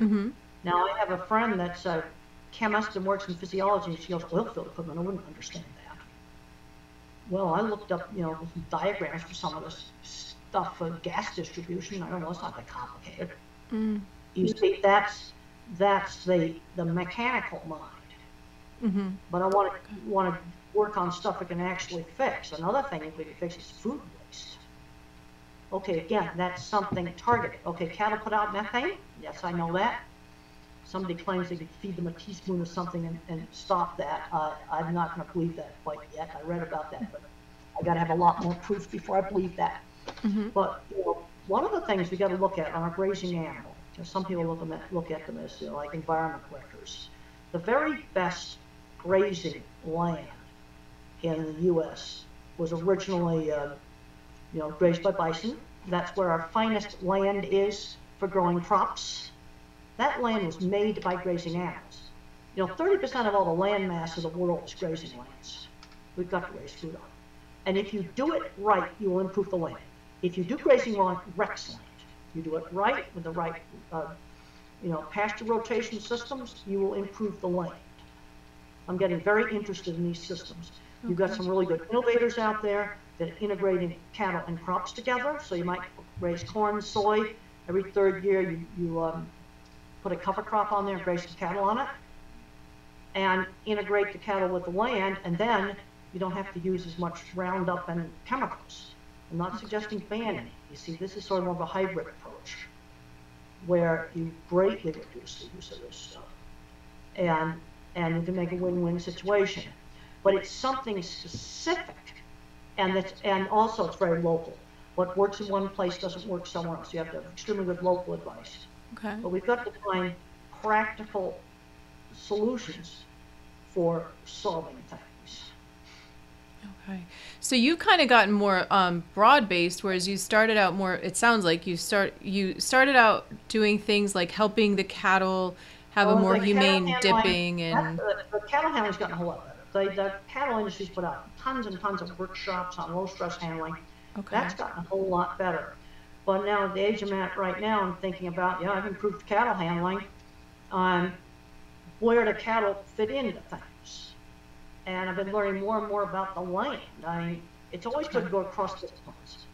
Mm-hmm. Now, I have a friend that's a chemist and works in physiology, and she goes, oil field equipment, I wouldn't understand that. Well, I looked up, you know, diagrams for some of this stuff for gas distribution, I don't know, it's not that complicated. Mm. You see, that's, that's the, the mechanical mind. Mm-hmm. But I want to, want to work on stuff we can actually fix. Another thing we can fix is food waste. Okay, again, that's something targeted. Okay, cattle put out methane? Yes, I know that. Somebody claims they could feed them a teaspoon of something and, and stop that. Uh, I'm not going to believe that quite yet. I read about that, but I got to have a lot more proof before I believe that. Mm-hmm. But you know, one of the things we got to look at on a grazing animal, some people look, them at, look at them as you know, like environment records. The very best grazing land in the U.S. was originally, uh, you know, grazed by bison. That's where our finest land is for growing crops. That land was made by grazing animals. You know, 30% of all the land mass of the world is grazing lands. We've got to raise food on. It. And if you do it right, you will improve the land. If you do grazing it wrecks land. You do it right with the right, uh, you know, pasture rotation systems, you will improve the land. I'm getting very interested in these systems. You've got some really good innovators out there that are integrating cattle and crops together. So you might raise corn, soy. Every third year, you, you um, put a cover crop on there and graze some cattle on it. And integrate the cattle with the land, and then you don't have to use as much Roundup and chemicals. I'm not suggesting banning. You see, this is sort of more of a hybrid approach where you greatly reduce the use of this stuff. And, and you can make a win-win situation. But it's something specific, and that's, and also it's very local. What works in one place doesn't work somewhere else. You have to have extremely good local advice. Okay. But we've got to find practical solutions for solving things. Okay. So you've kind of gotten more um, broad based, whereas you started out more. It sounds like you start you started out doing things like helping the cattle have a more humane dipping and The the cattle handling's gotten a whole lot better. The, the cattle industry's put out tons and tons of workshops on low stress handling. okay. That's gotten a whole lot better. But now, at the age I'm at right now, I'm thinking about, yeah, I've improved cattle handling. Um, where do cattle fit into things? and I've been learning more and more about the land. I, it's always good to go across disciplines.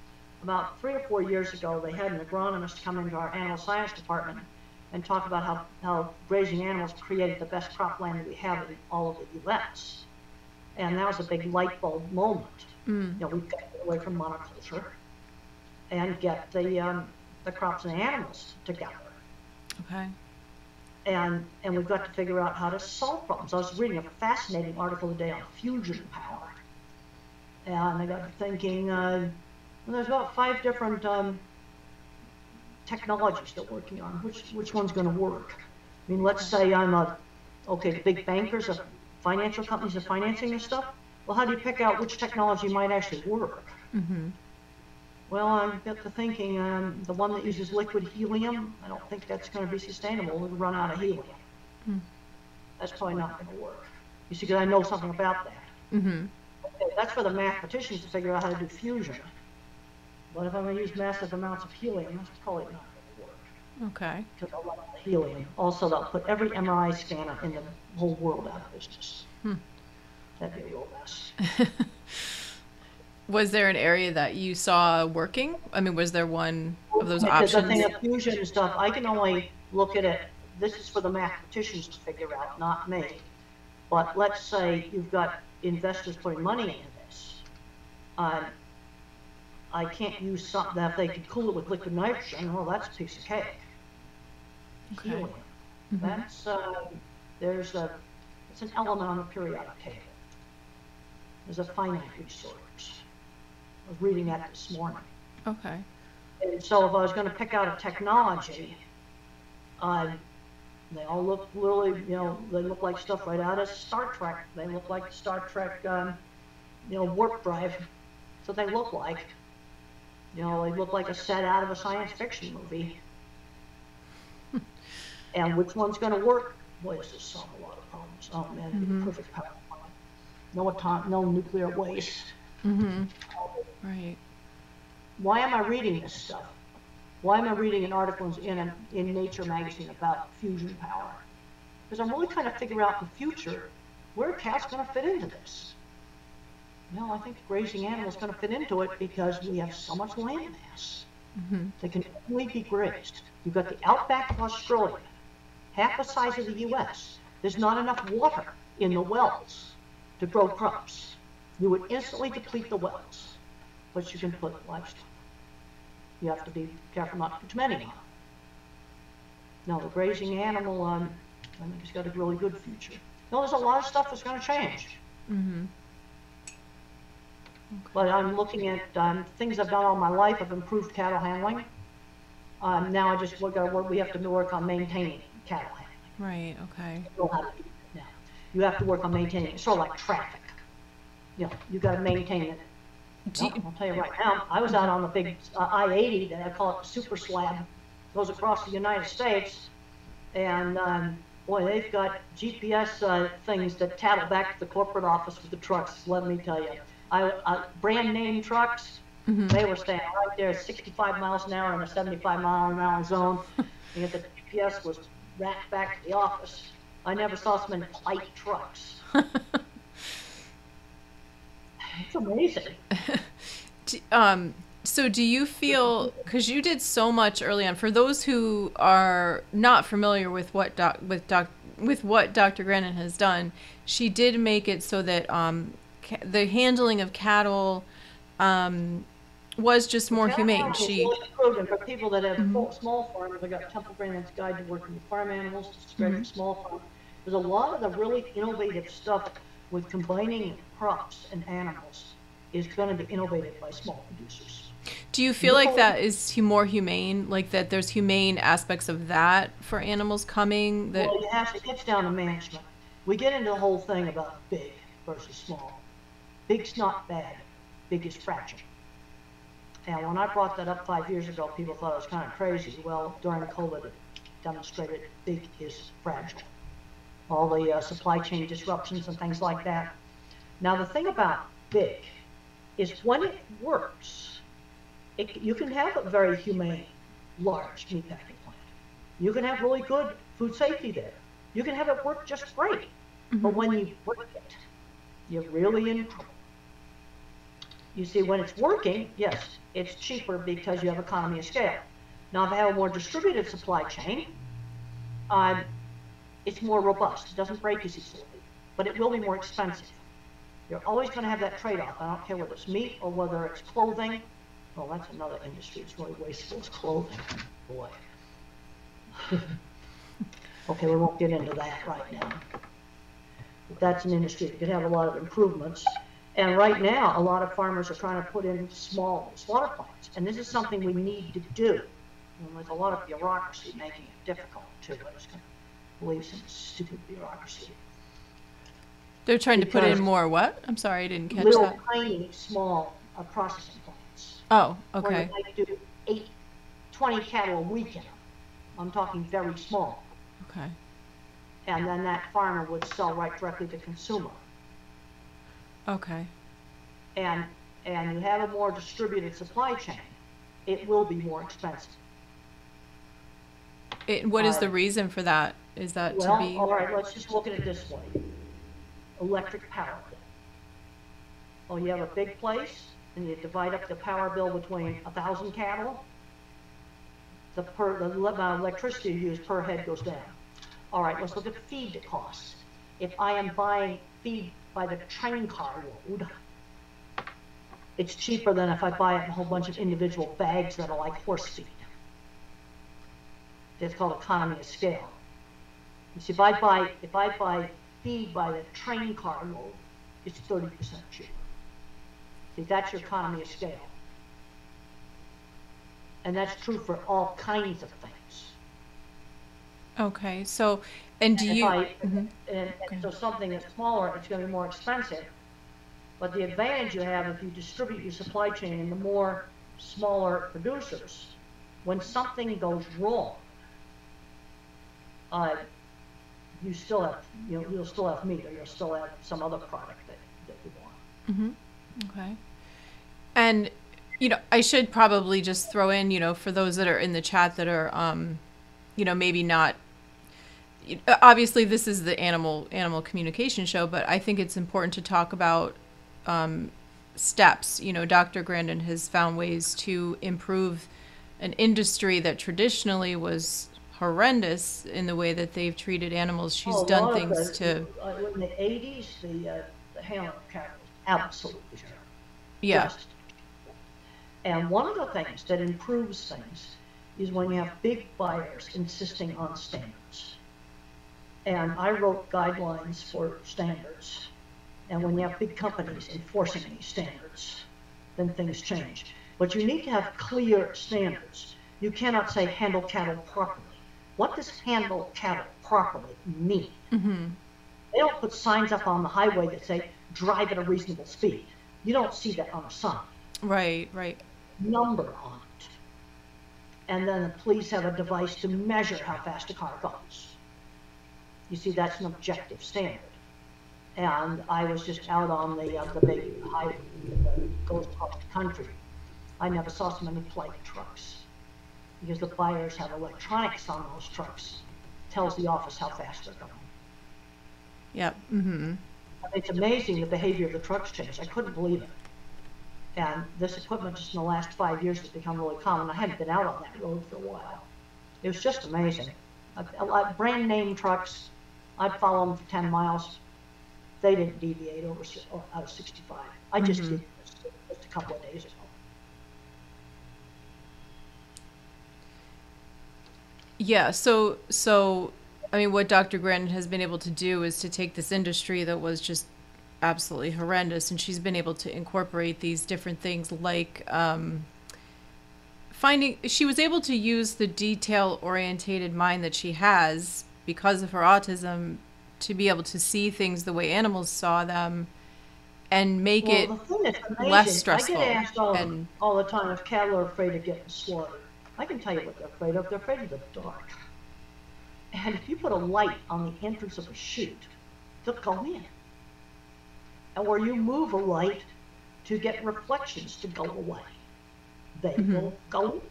About three or four years ago, they had an agronomist come into our animal science department and talk about how, how grazing animals created the best cropland that we have in all of the U.S. And that was a big light bulb moment. Mm. You know, we've got to get away from monoculture and get the, um, the crops and animals together. Okay. And, and we've got to figure out how to solve problems. I was reading a fascinating article today on fusion power. And I got to thinking, uh, there's about five different um, technologies they're working on. Which, which one's going to work? I mean, let's say I'm a, okay, the big bankers, the financial companies are financing this stuff. Well, how do you pick out which technology might actually work? Mm-hmm. Well, I got to thinking, um, the one that uses liquid helium, I don't think that's going to be sustainable. We'll run out of helium. Hmm. That's probably not going to work. You see, because I know something about that. Mm-hmm. Okay, that's for the mathematicians to figure out how to do fusion. But if I'm going to use massive amounts of helium, that's probably not going to work Okay. because I'll run out of helium. Also, they'll put every MRI scanner in the whole world out of business. Hmm. That'd be a real mess. Was there an area that you saw working? I mean, was there one of those Because the thing options? of fusion stuff, I can only look at it, this is for the mathematicians to figure out, not me. But let's say you've got investors putting money into this. Um, I can't use something that if they could cool it with liquid nitrogen, well, that's a piece of cake. Okay. Helium. Mhm. That's, uh, there's a, it's an element on the periodic table. There's a finite resource. Was reading that this morning. Okay. And so if I was gonna pick out a technology, uh, they all look really, you know, they look like stuff right out of Star Trek. They look like Star Trek, um, you know, warp drive. So they look like. You know, they look like a set out of a science fiction movie. and which one's gonna work? Boy, this is solve a lot of problems. Oh man, Mhm. perfect power. No atomic, no nuclear waste. Mm-hmm. Right. why am I reading this stuff? Why am I reading an article in, a, in Nature magazine about fusion power? Because I'm really trying to figure out in the future where cat's going to fit into this. No, I think grazing animals going to fit into it because we have so much land mass Mm-hmm. that can only be grazed. You've got the outback of Australia, half the size of the U.S. There's not enough water in the wells to grow crops. You would instantly deplete the wells, but you can put livestock. You have to be careful not to put too many on. No, the grazing animal, um, I think it's got a really good future. No, there's a lot of stuff that's going to change. Mm-hmm. But I'm looking at um, things I've done all my life. I've improved cattle handling. Um, now I just look at work. We have to work on maintaining cattle handling. Right. Okay. You know to do it now. You have to work on maintaining it, sort of like traffic. You know, you got to maintain it. Well, I'll tell you right now, I was out on the big uh, I-80, that I call it the super slab, goes across the United States, and um, boy, they've got GPS uh, things that tattle back to the corporate office with the trucks. Let me tell you, I, uh, brand name trucks, Mhm. they were staying right there, 65 miles an hour in a 75 mile an hour zone. And yet the GPS was racked back to the office. I never saw so many light trucks. It's amazing. Do- um, so do you feel because you did so much early on for those who are not familiar with what doc with doc with what Dr. Grandin has done, she did make it so that um, ca- the handling of cattle um, was just more humane. She and for people that have full- small farms, I got Temple Grandin's Guide to Working with Farm Animals, to spread Mhm. small farm. There's a lot of the really innovative stuff with combining crops and animals is gonna be innovated by small producers. do you feel like that is more humane? Like that there's humane aspects of that for animals coming that Well, you have to, it gets down to management. We get into the whole thing about big versus small. Big's not bad, big is fragile. And when I brought that up five years ago, people thought I was kind of crazy. Well, during COVID, it demonstrated big is fragile. All the uh, supply chain disruptions and things like that. Now, the thing about big is when it works, it, you can have a very humane, large meatpacking plant. You can have really good food safety there. You can have it work just great. But when you break it, you're really in trouble. You see, when it's working, yes, it's cheaper because you have economy of scale. Now, if I have a more distributed supply chain, uh, it's more robust. It doesn't break as easily, but it will be more expensive. You're always going to have that trade-off. I don't care whether it's meat or whether it's clothing. Well, that's another industry. It's really wasteful. It's clothing. Boy. okay, we won't get into that right now. But that's an industry that could have a lot of improvements. And right now, a lot of farmers are trying to put in small slaughter plants, and this is something we need to do. And there's a lot of bureaucracy making it difficult too. I just can't believe some stupid bureaucracy. They're trying to put in more what? I'm sorry, I didn't catch Little that. tiny, small uh, processing plants. Oh, Where okay. might do eight, 20 cattle a week in them. I'm talking very small. Okay. And then that farmer would sell right directly to consumer. Okay. And, and you have a more distributed supply chain, it will be more expensive. It, what is the Uh, reason for that? Is that to Well, be? all right, let's just look at it this way. Electric power bill. Oh, you have a big place, and you divide up the power bill between a thousand cattle. The per, the amount of electricity you use per head goes down. All right, let's look at feed costs. If I am buying feed by the train car load, it's cheaper than if I buy it in a whole bunch of individual bags that are like horse feed. It's called economy of scale. See, if I buy, if I buy feed by the train car load, it's thirty percent cheaper. See, that's your economy of scale. And that's true for all kinds of things. Okay. So, and do And you? I- Mhm. And, and so something that's smaller, it's gonna be more expensive. But the advantage you have if you distribute your supply chain in the more smaller producers, when something goes wrong, uh, you still have, you know, you'll still have meat or you'll still have some other product that, that you want. Okay. And you know, I should probably just throw in, you know, for those that are in the chat that are, um, you know, maybe not. Obviously, this is the animal animal communication show, but I think it's important to talk about um, steps. You know, Dr. Grandin has found ways to improve an industry that traditionally was horrendous in the way that they've treated animals. She's Oh, done things to, In the eighties, the, uh, the of cattle was absolutely terrible. yeah, Just. And one of the things that improves things is when you have big buyers insisting on standards. And I wrote guidelines for standards. And when you have big companies enforcing these standards, then things change. But you need to have clear standards. You cannot say handle cattle properly. What does handle cattle properly mean? They don't put signs up on the highway that say drive at a reasonable speed. You don't see that on a sign. right, right. Number on it. And then the police have a device to measure how fast a car goes. You see, that's an objective standard. And I was just out on the, uh, the big highway that goes across the country. I never saw so many plate trucks. Because the buyers have electronics on those trucks. Tells the office how fast they're going. Yep. Mm-hmm. It's amazing the behavior of the trucks changed. I couldn't believe it. And this equipment just in the last five years has become really common. I hadn't been out on that road for a while. It was just amazing. Uh, uh, brand name trucks, I'd follow them for 10 miles. They didn't deviate over si- or out of 65. I just did this just a couple of days ago. Yeah, so so I mean what Dr. Grandin has been able to do is to take this industry that was just absolutely horrendous and she's been able to incorporate these different things like um finding she was able to use the detail orientated mind that she has because of her autism to be able to see things the way animals saw them and make it Well, the thing that's amazing, less stressful I get asked all, and- all the time if cattle are afraid of getting slaughtered. I can tell you what they're afraid of. They're afraid of the dark. And if you put a light on the entrance of a chute, they'll go in. And where you move a light to get reflections to go away, they will go in.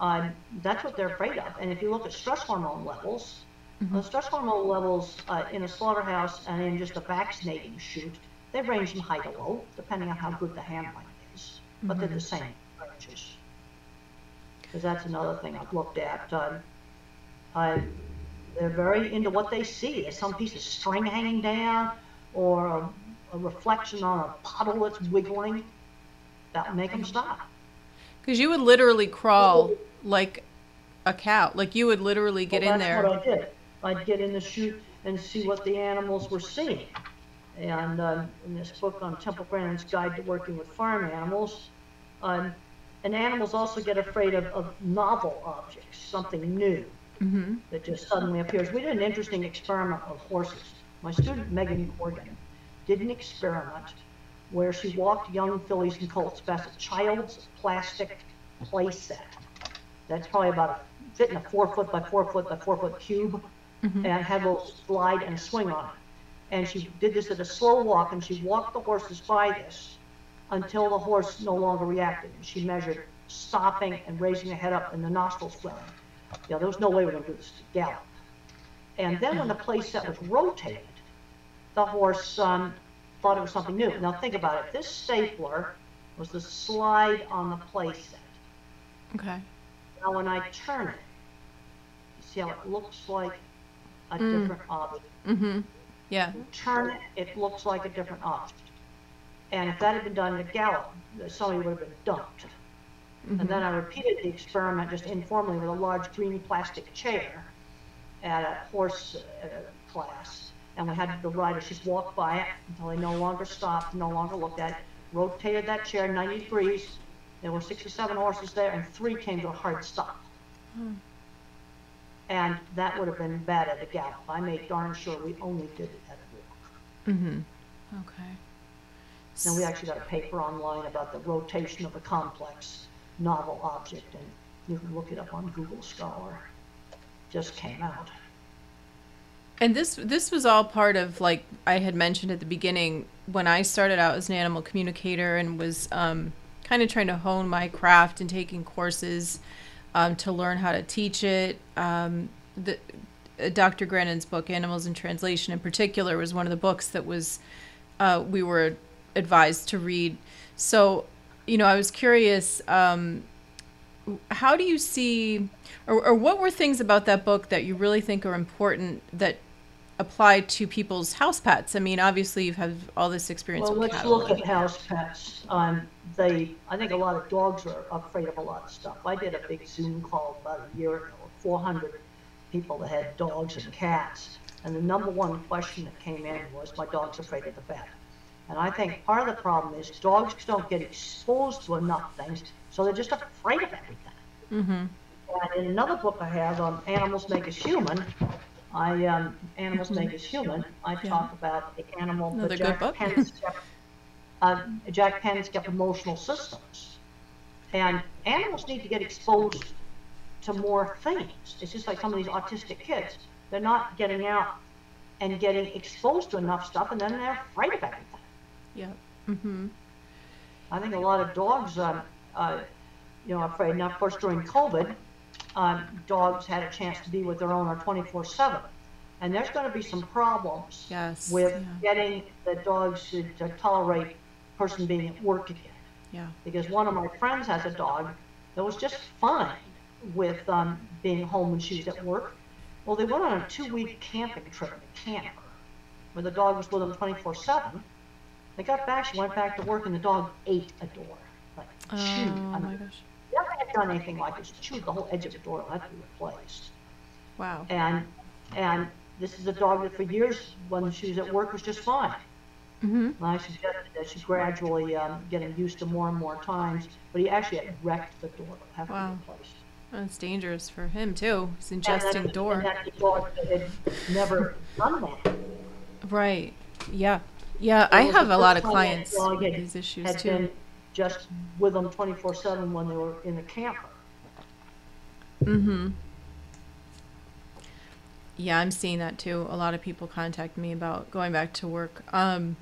Um, that's what they're afraid of. And if you look at stress hormone levels, The stress hormone levels uh, in a slaughterhouse and in just a vaccinating chute, they range from high to low, depending on how good the handling is, but they're the same ranges. Because that's another thing I've looked at. Um, I, they're very into what they see. There's some piece of string hanging down, or a, a reflection on a puddle that's wiggling. That'll make them stop. Because you would literally crawl like a cow. Like you would literally get Well, in that's there. what I did. I'd get in the chute and see what the animals were seeing. And um, in this book on Temple Grandin's Guide to Working with Farm Animals, um, and animals also get afraid of, of novel objects, something new Mm-hmm. that just suddenly appears. We did an interesting experiment with horses. My student Megan Corgan did an experiment where she walked young fillies and colts past a child's plastic play set. That's probably about a, fit in a four foot by four foot by four foot cube, and had a little slide and a swing on it. And she did this at a slow walk, and she walked the horses by this until the horse no longer reacted. And she measured stopping and raising the head up and the nostrils flaring. You know, there was no way we we're going to do this to gallop. And then when the play set was rotated, the horse um, thought it was something new. Now think about it. This stapler was the slide on the play set. Okay. Now when I turn it, you see how it looks like a Mm. different object. Mm-hmm. Yeah. Turn it, it looks like a different object. And if that had been done in a gallop, somebody would have been dumped. And then I repeated the experiment just informally with a large green plastic chair at a horse uh, class. And we had the riders just walk by it until they no longer stopped, no longer looked at it, rotated that chair 90 degrees. There were six or seven horses there, and three came to a hard stop. And that would have been bad at a gallop. I made darn sure we only did it at a walk. Mm-hmm. Okay. Then we actually got a paper online about the rotation of a complex novel object, and you can look it up on Google Scholar. Just came out. And this this was all part of like I had mentioned at the beginning when I started out as an animal communicator and was um, kind of trying to hone my craft and taking courses um, to learn how to teach it. Um, the uh, Dr. Grandin's book Animals in Translation in particular was one of the books that was uh, we were advised to read. So you know I was curious. Um, how do you see or, or what were things about that book that you really think are important that apply to people's house pets i mean obviously you've had all this experience Well, with let's look at house pets. Um, they, I think a lot of dogs are afraid of a lot of stuff. I did a big Zoom call about a year ago, 400 people that had dogs and cats. And the number one question that came in was, my dog's afraid of the vet. And I think part of the problem is dogs don't get exposed to enough things, so they're just afraid of everything. mm-hmm. And in another book I have on Animals Make Us Human, I, um, Animals Make Us Human, I talk about the animal Another good Jack book. Penn's uh, Jaak Panksepp's emotional systems. And animals need to get exposed to more things. It's just like some of these autistic kids. They're not getting out and getting exposed to enough stuff, and then they're afraid of everything. Yep mm-hmm. I think a lot of dogs, um, uh, you know, afraid. Now, of course, during COVID, um, dogs had a chance to be with their owner 24/7, and there's going to be some problems yes with yeah. getting the dogs to, to tolerate person being at work again. yeah Because one of my friends has a dog that was just fine with um, being home when she was at work. Well, they went on a two-week camping trip in a camper, where the dog was with them 24/7. They got back, she went back to work, and the dog ate a door, like oh chewed. I my mean, gosh never had done anything like this. Chewed the whole edge of the door, had to be replaced. wow And and this is a dog that for years, when she was at work, was just fine. mm-hmm. And I suggested that she gradually um, getting used to more and more times, but he actually wrecked the door, have Wow. replaced. that's dangerous for him too he's And ingesting then- door And that's a dog had never done that. right yeah yeah i have a lot of clients with these issues Had too been just with them 24/7 when they were in the camper. Mm-hmm. Yeah, I'm seeing that too. A lot of people contact me about going back to work. Um,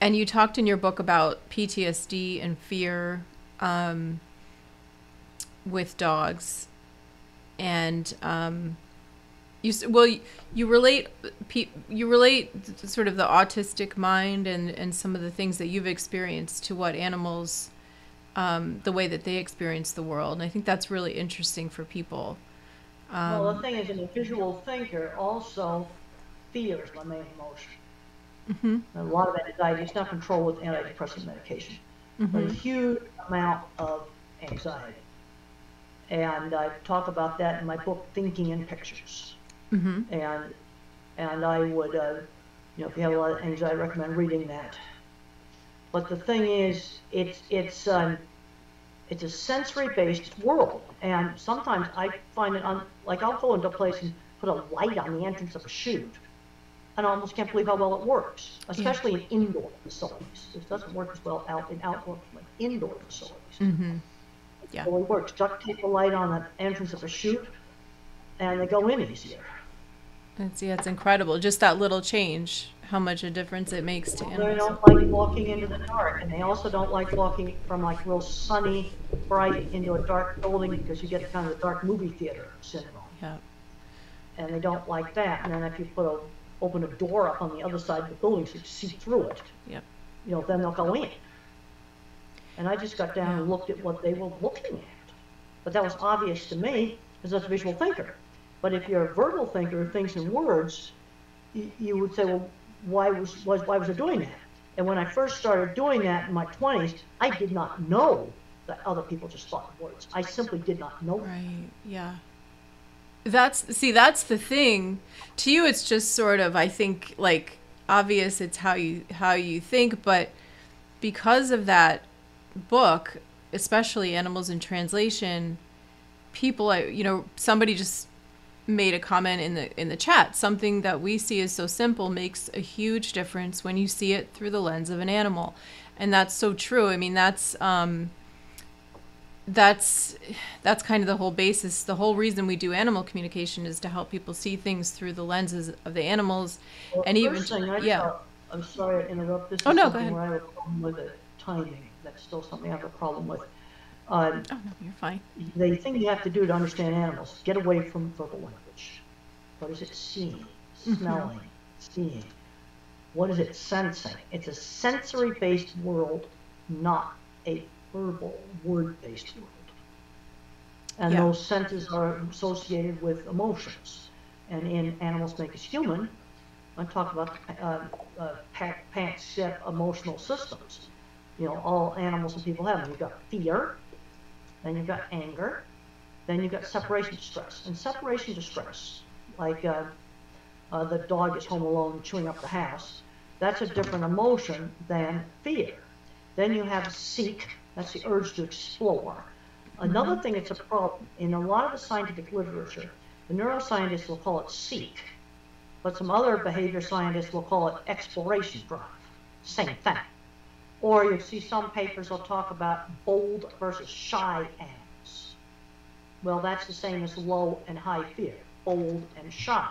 and you talked in your book about PTSD and fear um, with dogs. And um, you well you, relate pe- you relate sort of the autistic mind and and some of the things that you've experienced to what animals um, the way that they experience the world and i think that's really interesting for people Well, Um, the thing is, in a visual thinker, also fear is my main emotion. mhm, A lot of anxiety is not controlled with antidepressant medication, but a mhm, huge amount of anxiety. And I talk about that in my book, Thinking in Pictures. Mhm. And and I would, uh, you know, if you have a lot of anxiety, I recommend reading that. But the thing is, it's it's um, it's a sensory-based world, and sometimes I find it on like I'll go into a place and put a light on the entrance of a chute, and I almost can't believe how well it works, especially in indoor facilities. It doesn't work as well out in outdoor, like indoor facilities. Mhm. Yeah. Well, it works. Duct tape a light on the entrance of a chute, and they go in easier. It's, yeah, it's incredible. Just that little change, how much a difference it makes to animals. They don't like walking into the dark, and they also don't like walking from like real sunny, bright into a dark building because you get kind of the dark movie theater syndrome. Yeah. And they don't like that. And then if you put a, open a door up on the other side of the building so you can see through it, Yep. you know, then they'll go in. And I just got down and looked at what they were looking at. But that was obvious to me because I was a visual thinker. But if you're a verbal thinker thinks in words, you, you would say, well, why was, why was I doing that? And when I first started doing that in my 20s, I did not know that other people just thought in words. I simply did not know. Right. Yeah. That's see that's the thing. To you it's just sort of I think like obvious it's how you how you think but because of that book, especially Animals in Translation, people you know somebody just made a comment in the in the chat something that we see as so simple makes a huge difference when you see it through the lens of an animal and that's so true i mean that's um that's that's kind of the whole basis the whole reason we do animal communication is to help people see things through the lenses of the animals Well, and even yeah thought- I'm sorry to interrupt. This Oh, no, go ahead. I have a problem with the timing. That's still something I have a problem with. Um, oh no you're fine the thing you have to do to understand animals, get away from verbal language. What is it seeing, Mm-hmm. smelling, seeing? What is it sensing? It's a sensory-based world, not a verbal, word-based world. And Yeah. those senses are associated with emotions. And in Animals Make Us Human, I talk about uh, uh, pa- Panksepp emotional systems. You know, all animals and people have them. You've got fear, then you've got anger, then you've got separation distress. And separation distress, like uh, uh, the dog is home alone chewing up the house, that's a different emotion than fear. Then you have seek, that's the urge to explore. Another thing that's a problem, in a lot of the scientific literature, the neuroscientists will call it seek, but some other behavior scientists will call it exploration drive. Same thing. Or you'll see some papers will talk about bold versus shy animals. Well, that's the same as low and high fear, bold and shy.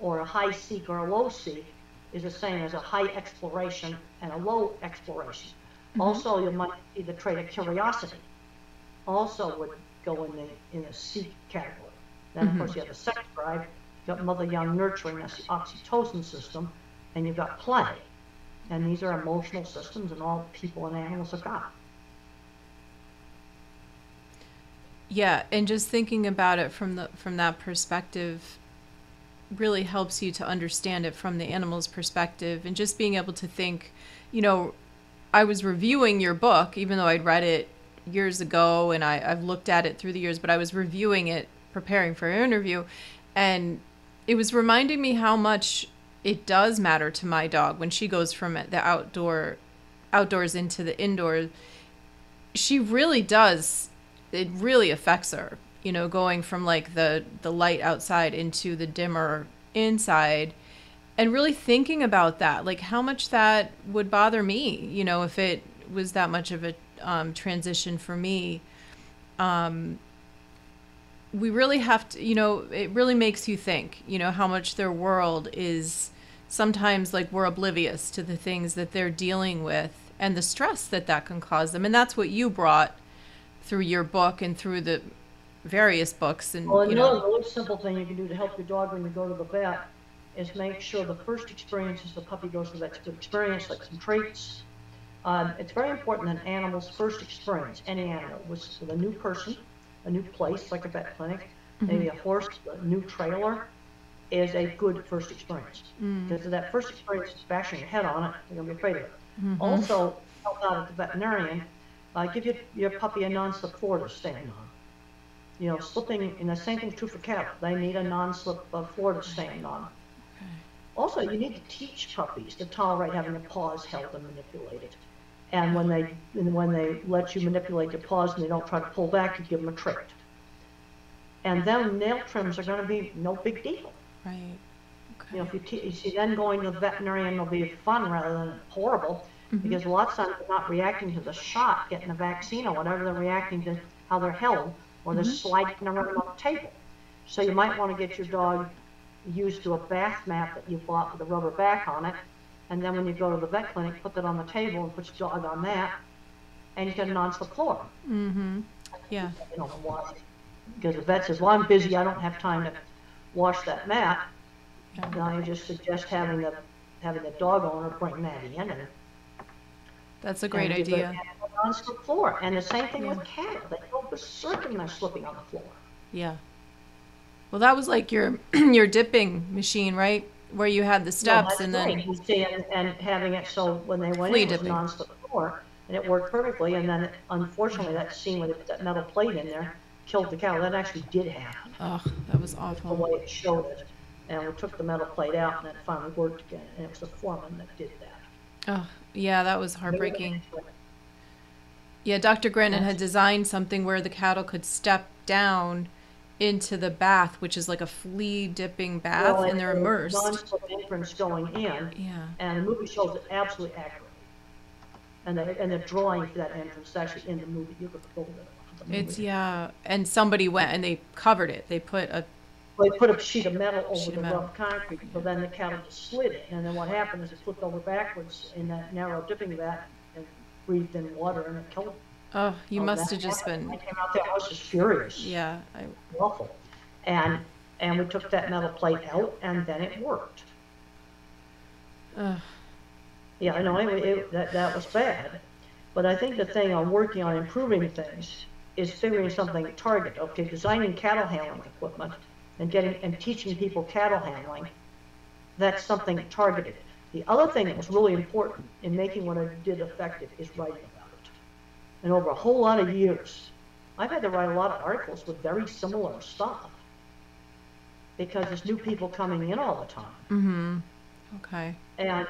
Or a high seek or a low seek is the same as a high exploration and a low exploration. Mm-hmm. Also, you might see the trait of curiosity. Also would go in the in the seek category. Then of mm-hmm. course you have the sex drive, you've got mother young nurturing, that's the oxytocin system, and you've got play. And these are emotional systems and all people and animals have got. Yeah, and just thinking about it from the from that perspective really helps you to understand it from the animal's perspective and just being able to think, you know, I was reviewing your book even though I'd read it years ago and I, I've looked at it through the years, but I was reviewing it preparing for your interview and it was reminding me how much it does matter to my dog. When she goes from the outdoor outdoors into the indoor she really does it really affects her you know going from like the the light outside into the dimmer inside and really thinking about that like how much that would bother me you know if it was that much of a um, transition for me. Um, we really have to you know it really makes you think you know how much their world is sometimes like we're oblivious to the things that they're dealing with and the stress that that can cause them and that's what you brought through your book and through the various books and Well, you another know. really simple thing you can do to help your dog when you go to the vet is make sure the first experience is the puppy goes to good experience, like some treats. Um, it's very important that an animal's first experience, any animal, was with a new person, a new place, like a vet clinic, maybe a horse, a new trailer, is a good first experience. Because if that first experience is bashing your head on it, you're gonna be afraid of it. Also, help out at the veterinarian, uh, give your, your puppy a non-slip floor to stand on. You know, slipping, and the same thing's true for cattle, they need a non-slip uh, floor to stand on. Also, you need to teach puppies to tolerate having their paws held and manipulated. And when they, and when they let you manipulate their paws and they don't try to pull back, you give them a treat. And then nail trims are gonna be no big deal. Right. Okay. You know, if you, te- you see, then going to the veterinarian will be fun rather than horrible, because lots of times they're not reacting to the shot, getting the vaccine or whatever, they're reacting to how they're held, or they're sliding around on the table. So you might want to get your dog used to a bath mat that you bought with a rubber back on it, and then when you go to the vet clinic, put that on the table and put your dog on that, and you get a non-slip floor Mm-hmm. Yeah. you know. Because the vet says, well, I'm busy, I don't have time to wash that mat. Yeah. Now you just suggest having the, having the dog owner bring that in and. That's a great and give the idea. a Non-slip floor, and the same thing with cattle, they go berserk when they're slipping on the floor. Yeah. Well, that was like your your dipping machine, right? Where you had the steps and then You see, and, and having it so when they went Flea in, it was dipping. non-slip floor, and it worked perfectly, and then unfortunately, that scene put that metal plate in there killed the cow, that actually did happen. Oh, that was awful. the way it showed it. And we took the metal plate out and it finally worked again. And it was the foreman that did that. Oh, yeah, that was heartbreaking. Yeah, Dr. Grandin had designed something where the cattle could step down into the bath, which is like a flea dipping bath, Well, and they're immersed. Entrance going in, Yeah. and the movie shows it absolutely accurately. And the, and the drawing for that entrance is actually in the movie. You could go to It's yeah, and somebody went and they covered it. They put a They put a sheet of metal over Sheet the metal. rough concrete, so then the cattle just slid it. And then what happened is it flipped over backwards in that narrow dipping vat and breathed in water and it killed it. oh, you Oh, must have just happened. been I came out there, I was just furious. yeah. I, awful. And, and we took that metal plate out and then it worked. ugh. Yeah, I know, it, it, that, that was bad. But I think the thing on working on improving things is figuring something target, okay, designing cattle handling equipment and getting, and teaching people cattle handling. That's something targeted. The other thing that was really important in making what I did effective is writing about it. And over a whole lot of years, I've had to write a lot of articles with very similar stuff. Because there's new people coming in all the time. Mm-hmm. Okay. And,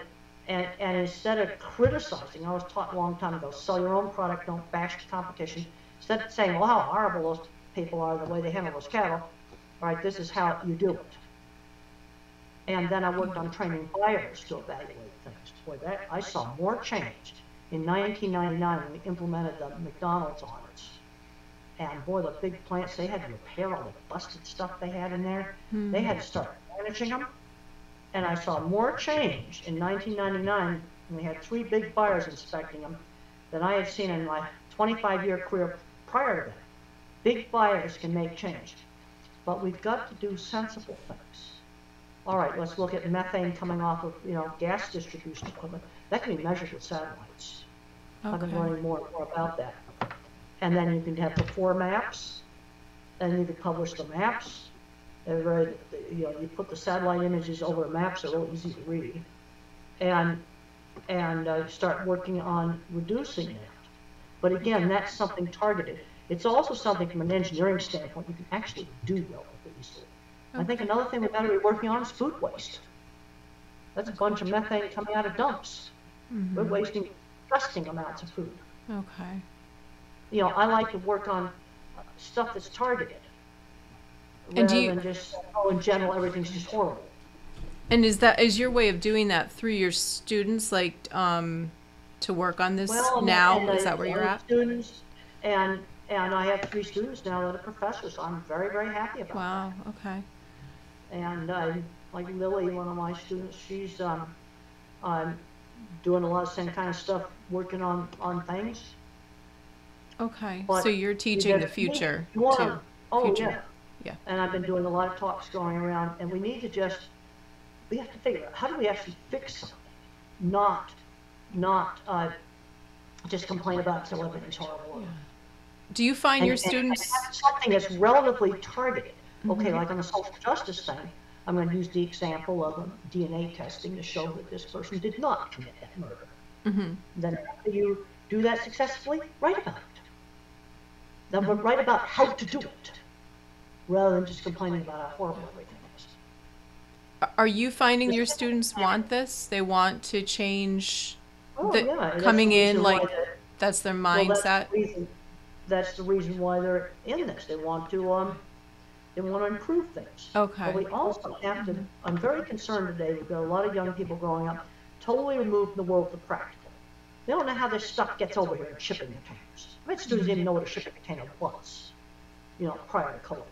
and, and instead of criticizing, I was taught a long time ago, sell your own product, don't bash the competition. Instead of saying, well, how horrible those people are, the way they handle those cattle, right, this is how you do it. And then I worked on training buyers to evaluate things. Boy, that, I saw more change in 1999 when we implemented the McDonald's audits. And boy, the big plants, they had to repair all the busted stuff they had in there. Hmm. They had to start managing them. And I saw more change in 1999 when we had three big buyers inspecting them than I had seen in my 25-year career prior to that. Big buyers can make change, but we've got to do sensible things. All right, let's look at methane coming off of, you know, gas distribution equipment. That can be measured with satellites. I've been Okay. learning more and more about that. And then you can have the four maps, and you can publish the maps. Everybody, you know, you put the satellite images over the maps, they're real easy to read. And, and uh, start working on reducing that. But again, that's something targeted. It's also something from an engineering standpoint you can actually do relatively easily. I think another thing we have gotta be working on is food waste. That's a bunch of methane coming out of dumps. Mm-hmm. We're wasting disgusting amounts of food. Okay. You know, I like to work on uh, stuff that's targeted. And do Rather you- than just, oh, in general, everything's just horrible. And is that is your way of doing that through your students, like um, to work on this Well, now? and is I- that where you're at? Students, and, and I have three students now that are professors, so I'm very, very happy about that. Wow. Okay. And like Lily, one of my students, she's um, um, doing a lot of same kind of stuff, working on, on things. Okay. But so you're teaching the future want too. Oh, future. yeah. Yeah. And I've been doing a lot of talks going around, and we need to just, we have to figure out, how do we actually fix something? Not, not, uh, just complain about everything's horrible. Do you find And- your and- and students? have Something that's relatively targeted. Okay, Mm-hmm. like on the social justice thing, I'm gonna use the example of DNA testing to show that this person did not commit that murder. Mhm. Then after you do that successfully, write about it. Then write about how to do it, rather than just complaining about how horrible everything is. Are you finding your students want this? They want to change. Oh, yeah, coming in like That's their well, that's the mindset. reason- That's the reason why they're in this. They want to, um, they want to improve things. Okay. But we also have to, I'm very concerned today, we've got a lot of young people growing up, totally removed from the world of the practical. They don't know how this stuff gets over here in shipping containers. Bet students didn't even know what a shipping container was, you know, prior to COVID.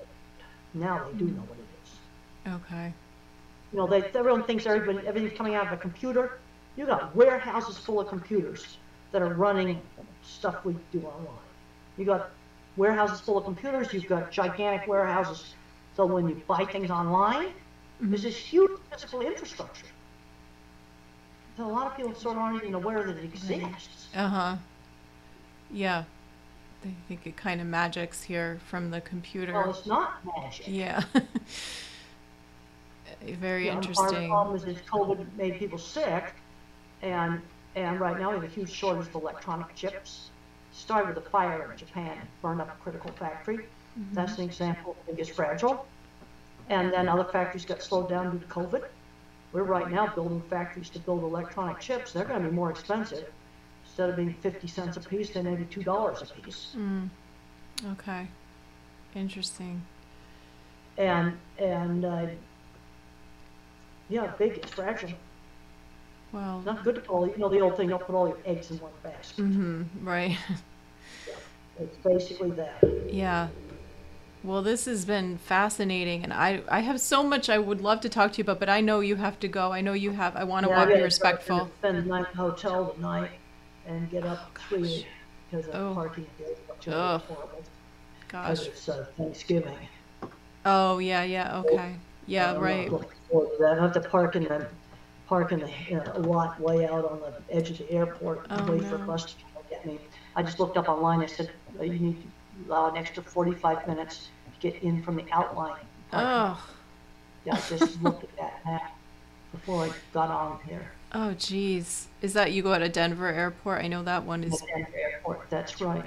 Now they do know what it is. Okay. You know, they, everyone thinks everybody, everything's coming out of a computer. You got warehouses full of computers that are running stuff we do online. You got warehouses full of computers, you've got gigantic warehouses, so when you buy things online, there's this huge physical infrastructure. So a lot of people sort of aren't even aware that it exists. Uh huh. Yeah. I think it kind of magics here from the computer. Well, it's not magic. Yeah. Very Our interesting. problem is that COVID made people sick, and, and right now we have a huge shortage of electronic chips. Started with a fire in Japan, burned up a critical factory. Mm-hmm. That's an example of biggest fragile. And then other factories got slowed down due to COVID. We're right now building factories to build electronic chips. They're gonna be more expensive. Instead of being fifty cents a piece, they may be two dollars a piece. Mm. Okay. Interesting. And, and, uh, yeah, big, it's fragile. Well. Not good to call, you know, the old thing, don't put all your eggs in one basket. Mm-hmm. Right. It's basically that. Yeah. Well, this has been fascinating, and I I have so much I would love to talk to you about, but I know you have to go. I know you have. I want to Yeah, I want to be respectful. Spend the night in a hotel tonight and get up three because of Oh. parking days, which is Ugh. horrible. Gosh. It's uh, Thanksgiving. Oh yeah, yeah. Okay. Yeah. Right. looking forward to that. I have to park in the, park in the uh, lot way out on the edge of the airport and Oh, wait for a bus to come get me. I just looked up online, it said uh, you need to allow an extra forty-five minutes to get in from the outline. parking. Oh. Yeah, I just looked at that map before I got on here. Oh, geez. Is that you go to Denver Airport? I know that one is. Denver Airport, that's right.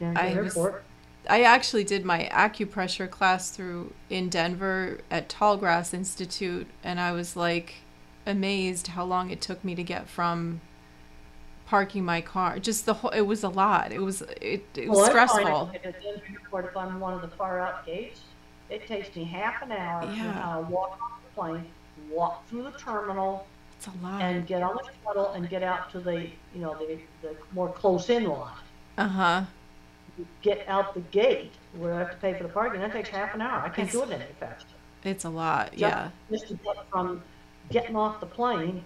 Denver I was- Airport. I actually did my acupressure class through in Denver at Tallgrass Institute, and I was like amazed how long it took me to get from parking my car. Just the whole. It was a lot. It was. It, it was Well, stressful. At Denver Airport, if I'm one of the far out gates, it takes me half an hour to uh, walk off the plane, walk through the terminal, It's a lot. and get on the shuttle and get out to the, you know, the, the more close-in lot. Uh huh. Get out the gate where I have to pay for the parking. That takes half an hour. I can't do it any faster. It's a lot. Yeah. Just to get from getting off the plane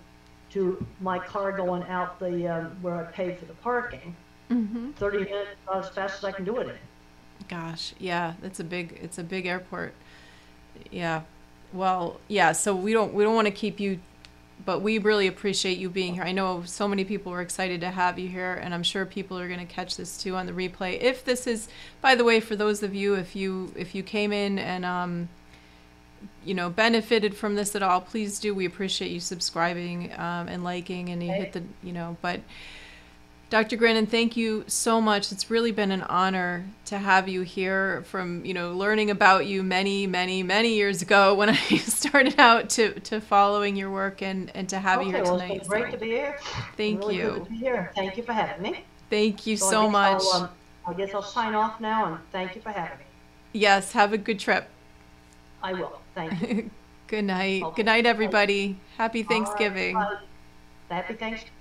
to my car going out the, um, where I pay for the parking, Mm-hmm. thirty minutes, as fast as I can do it in. Gosh, yeah, it's a big it's a big airport. Yeah. Well, yeah, so we don't we don't want to keep you but we really appreciate you being here. I know so many people were excited to have you here and I'm sure people are going to catch this too on the replay. If this is by the way for those of you if you if you came in and um you know benefited from this at all, please do. We appreciate you subscribing um, and liking and you hit the, you know, but Dr. Grandin, thank you so much. It's really been an honor to have you here from, you know, learning about you many, many, many years ago when I started out to, to following your work and, and to have you Okay, here well, tonight. It's great to be here. Thank Really you. good to be here. Thank you for having me. Thank you I so guess much. I'll, um, I guess I'll sign off now and thank you for having me. Yes, have a good trip. I will. Thank you. Good night. Good night, everybody. Happy right, Thanksgiving. Happy Thanksgiving.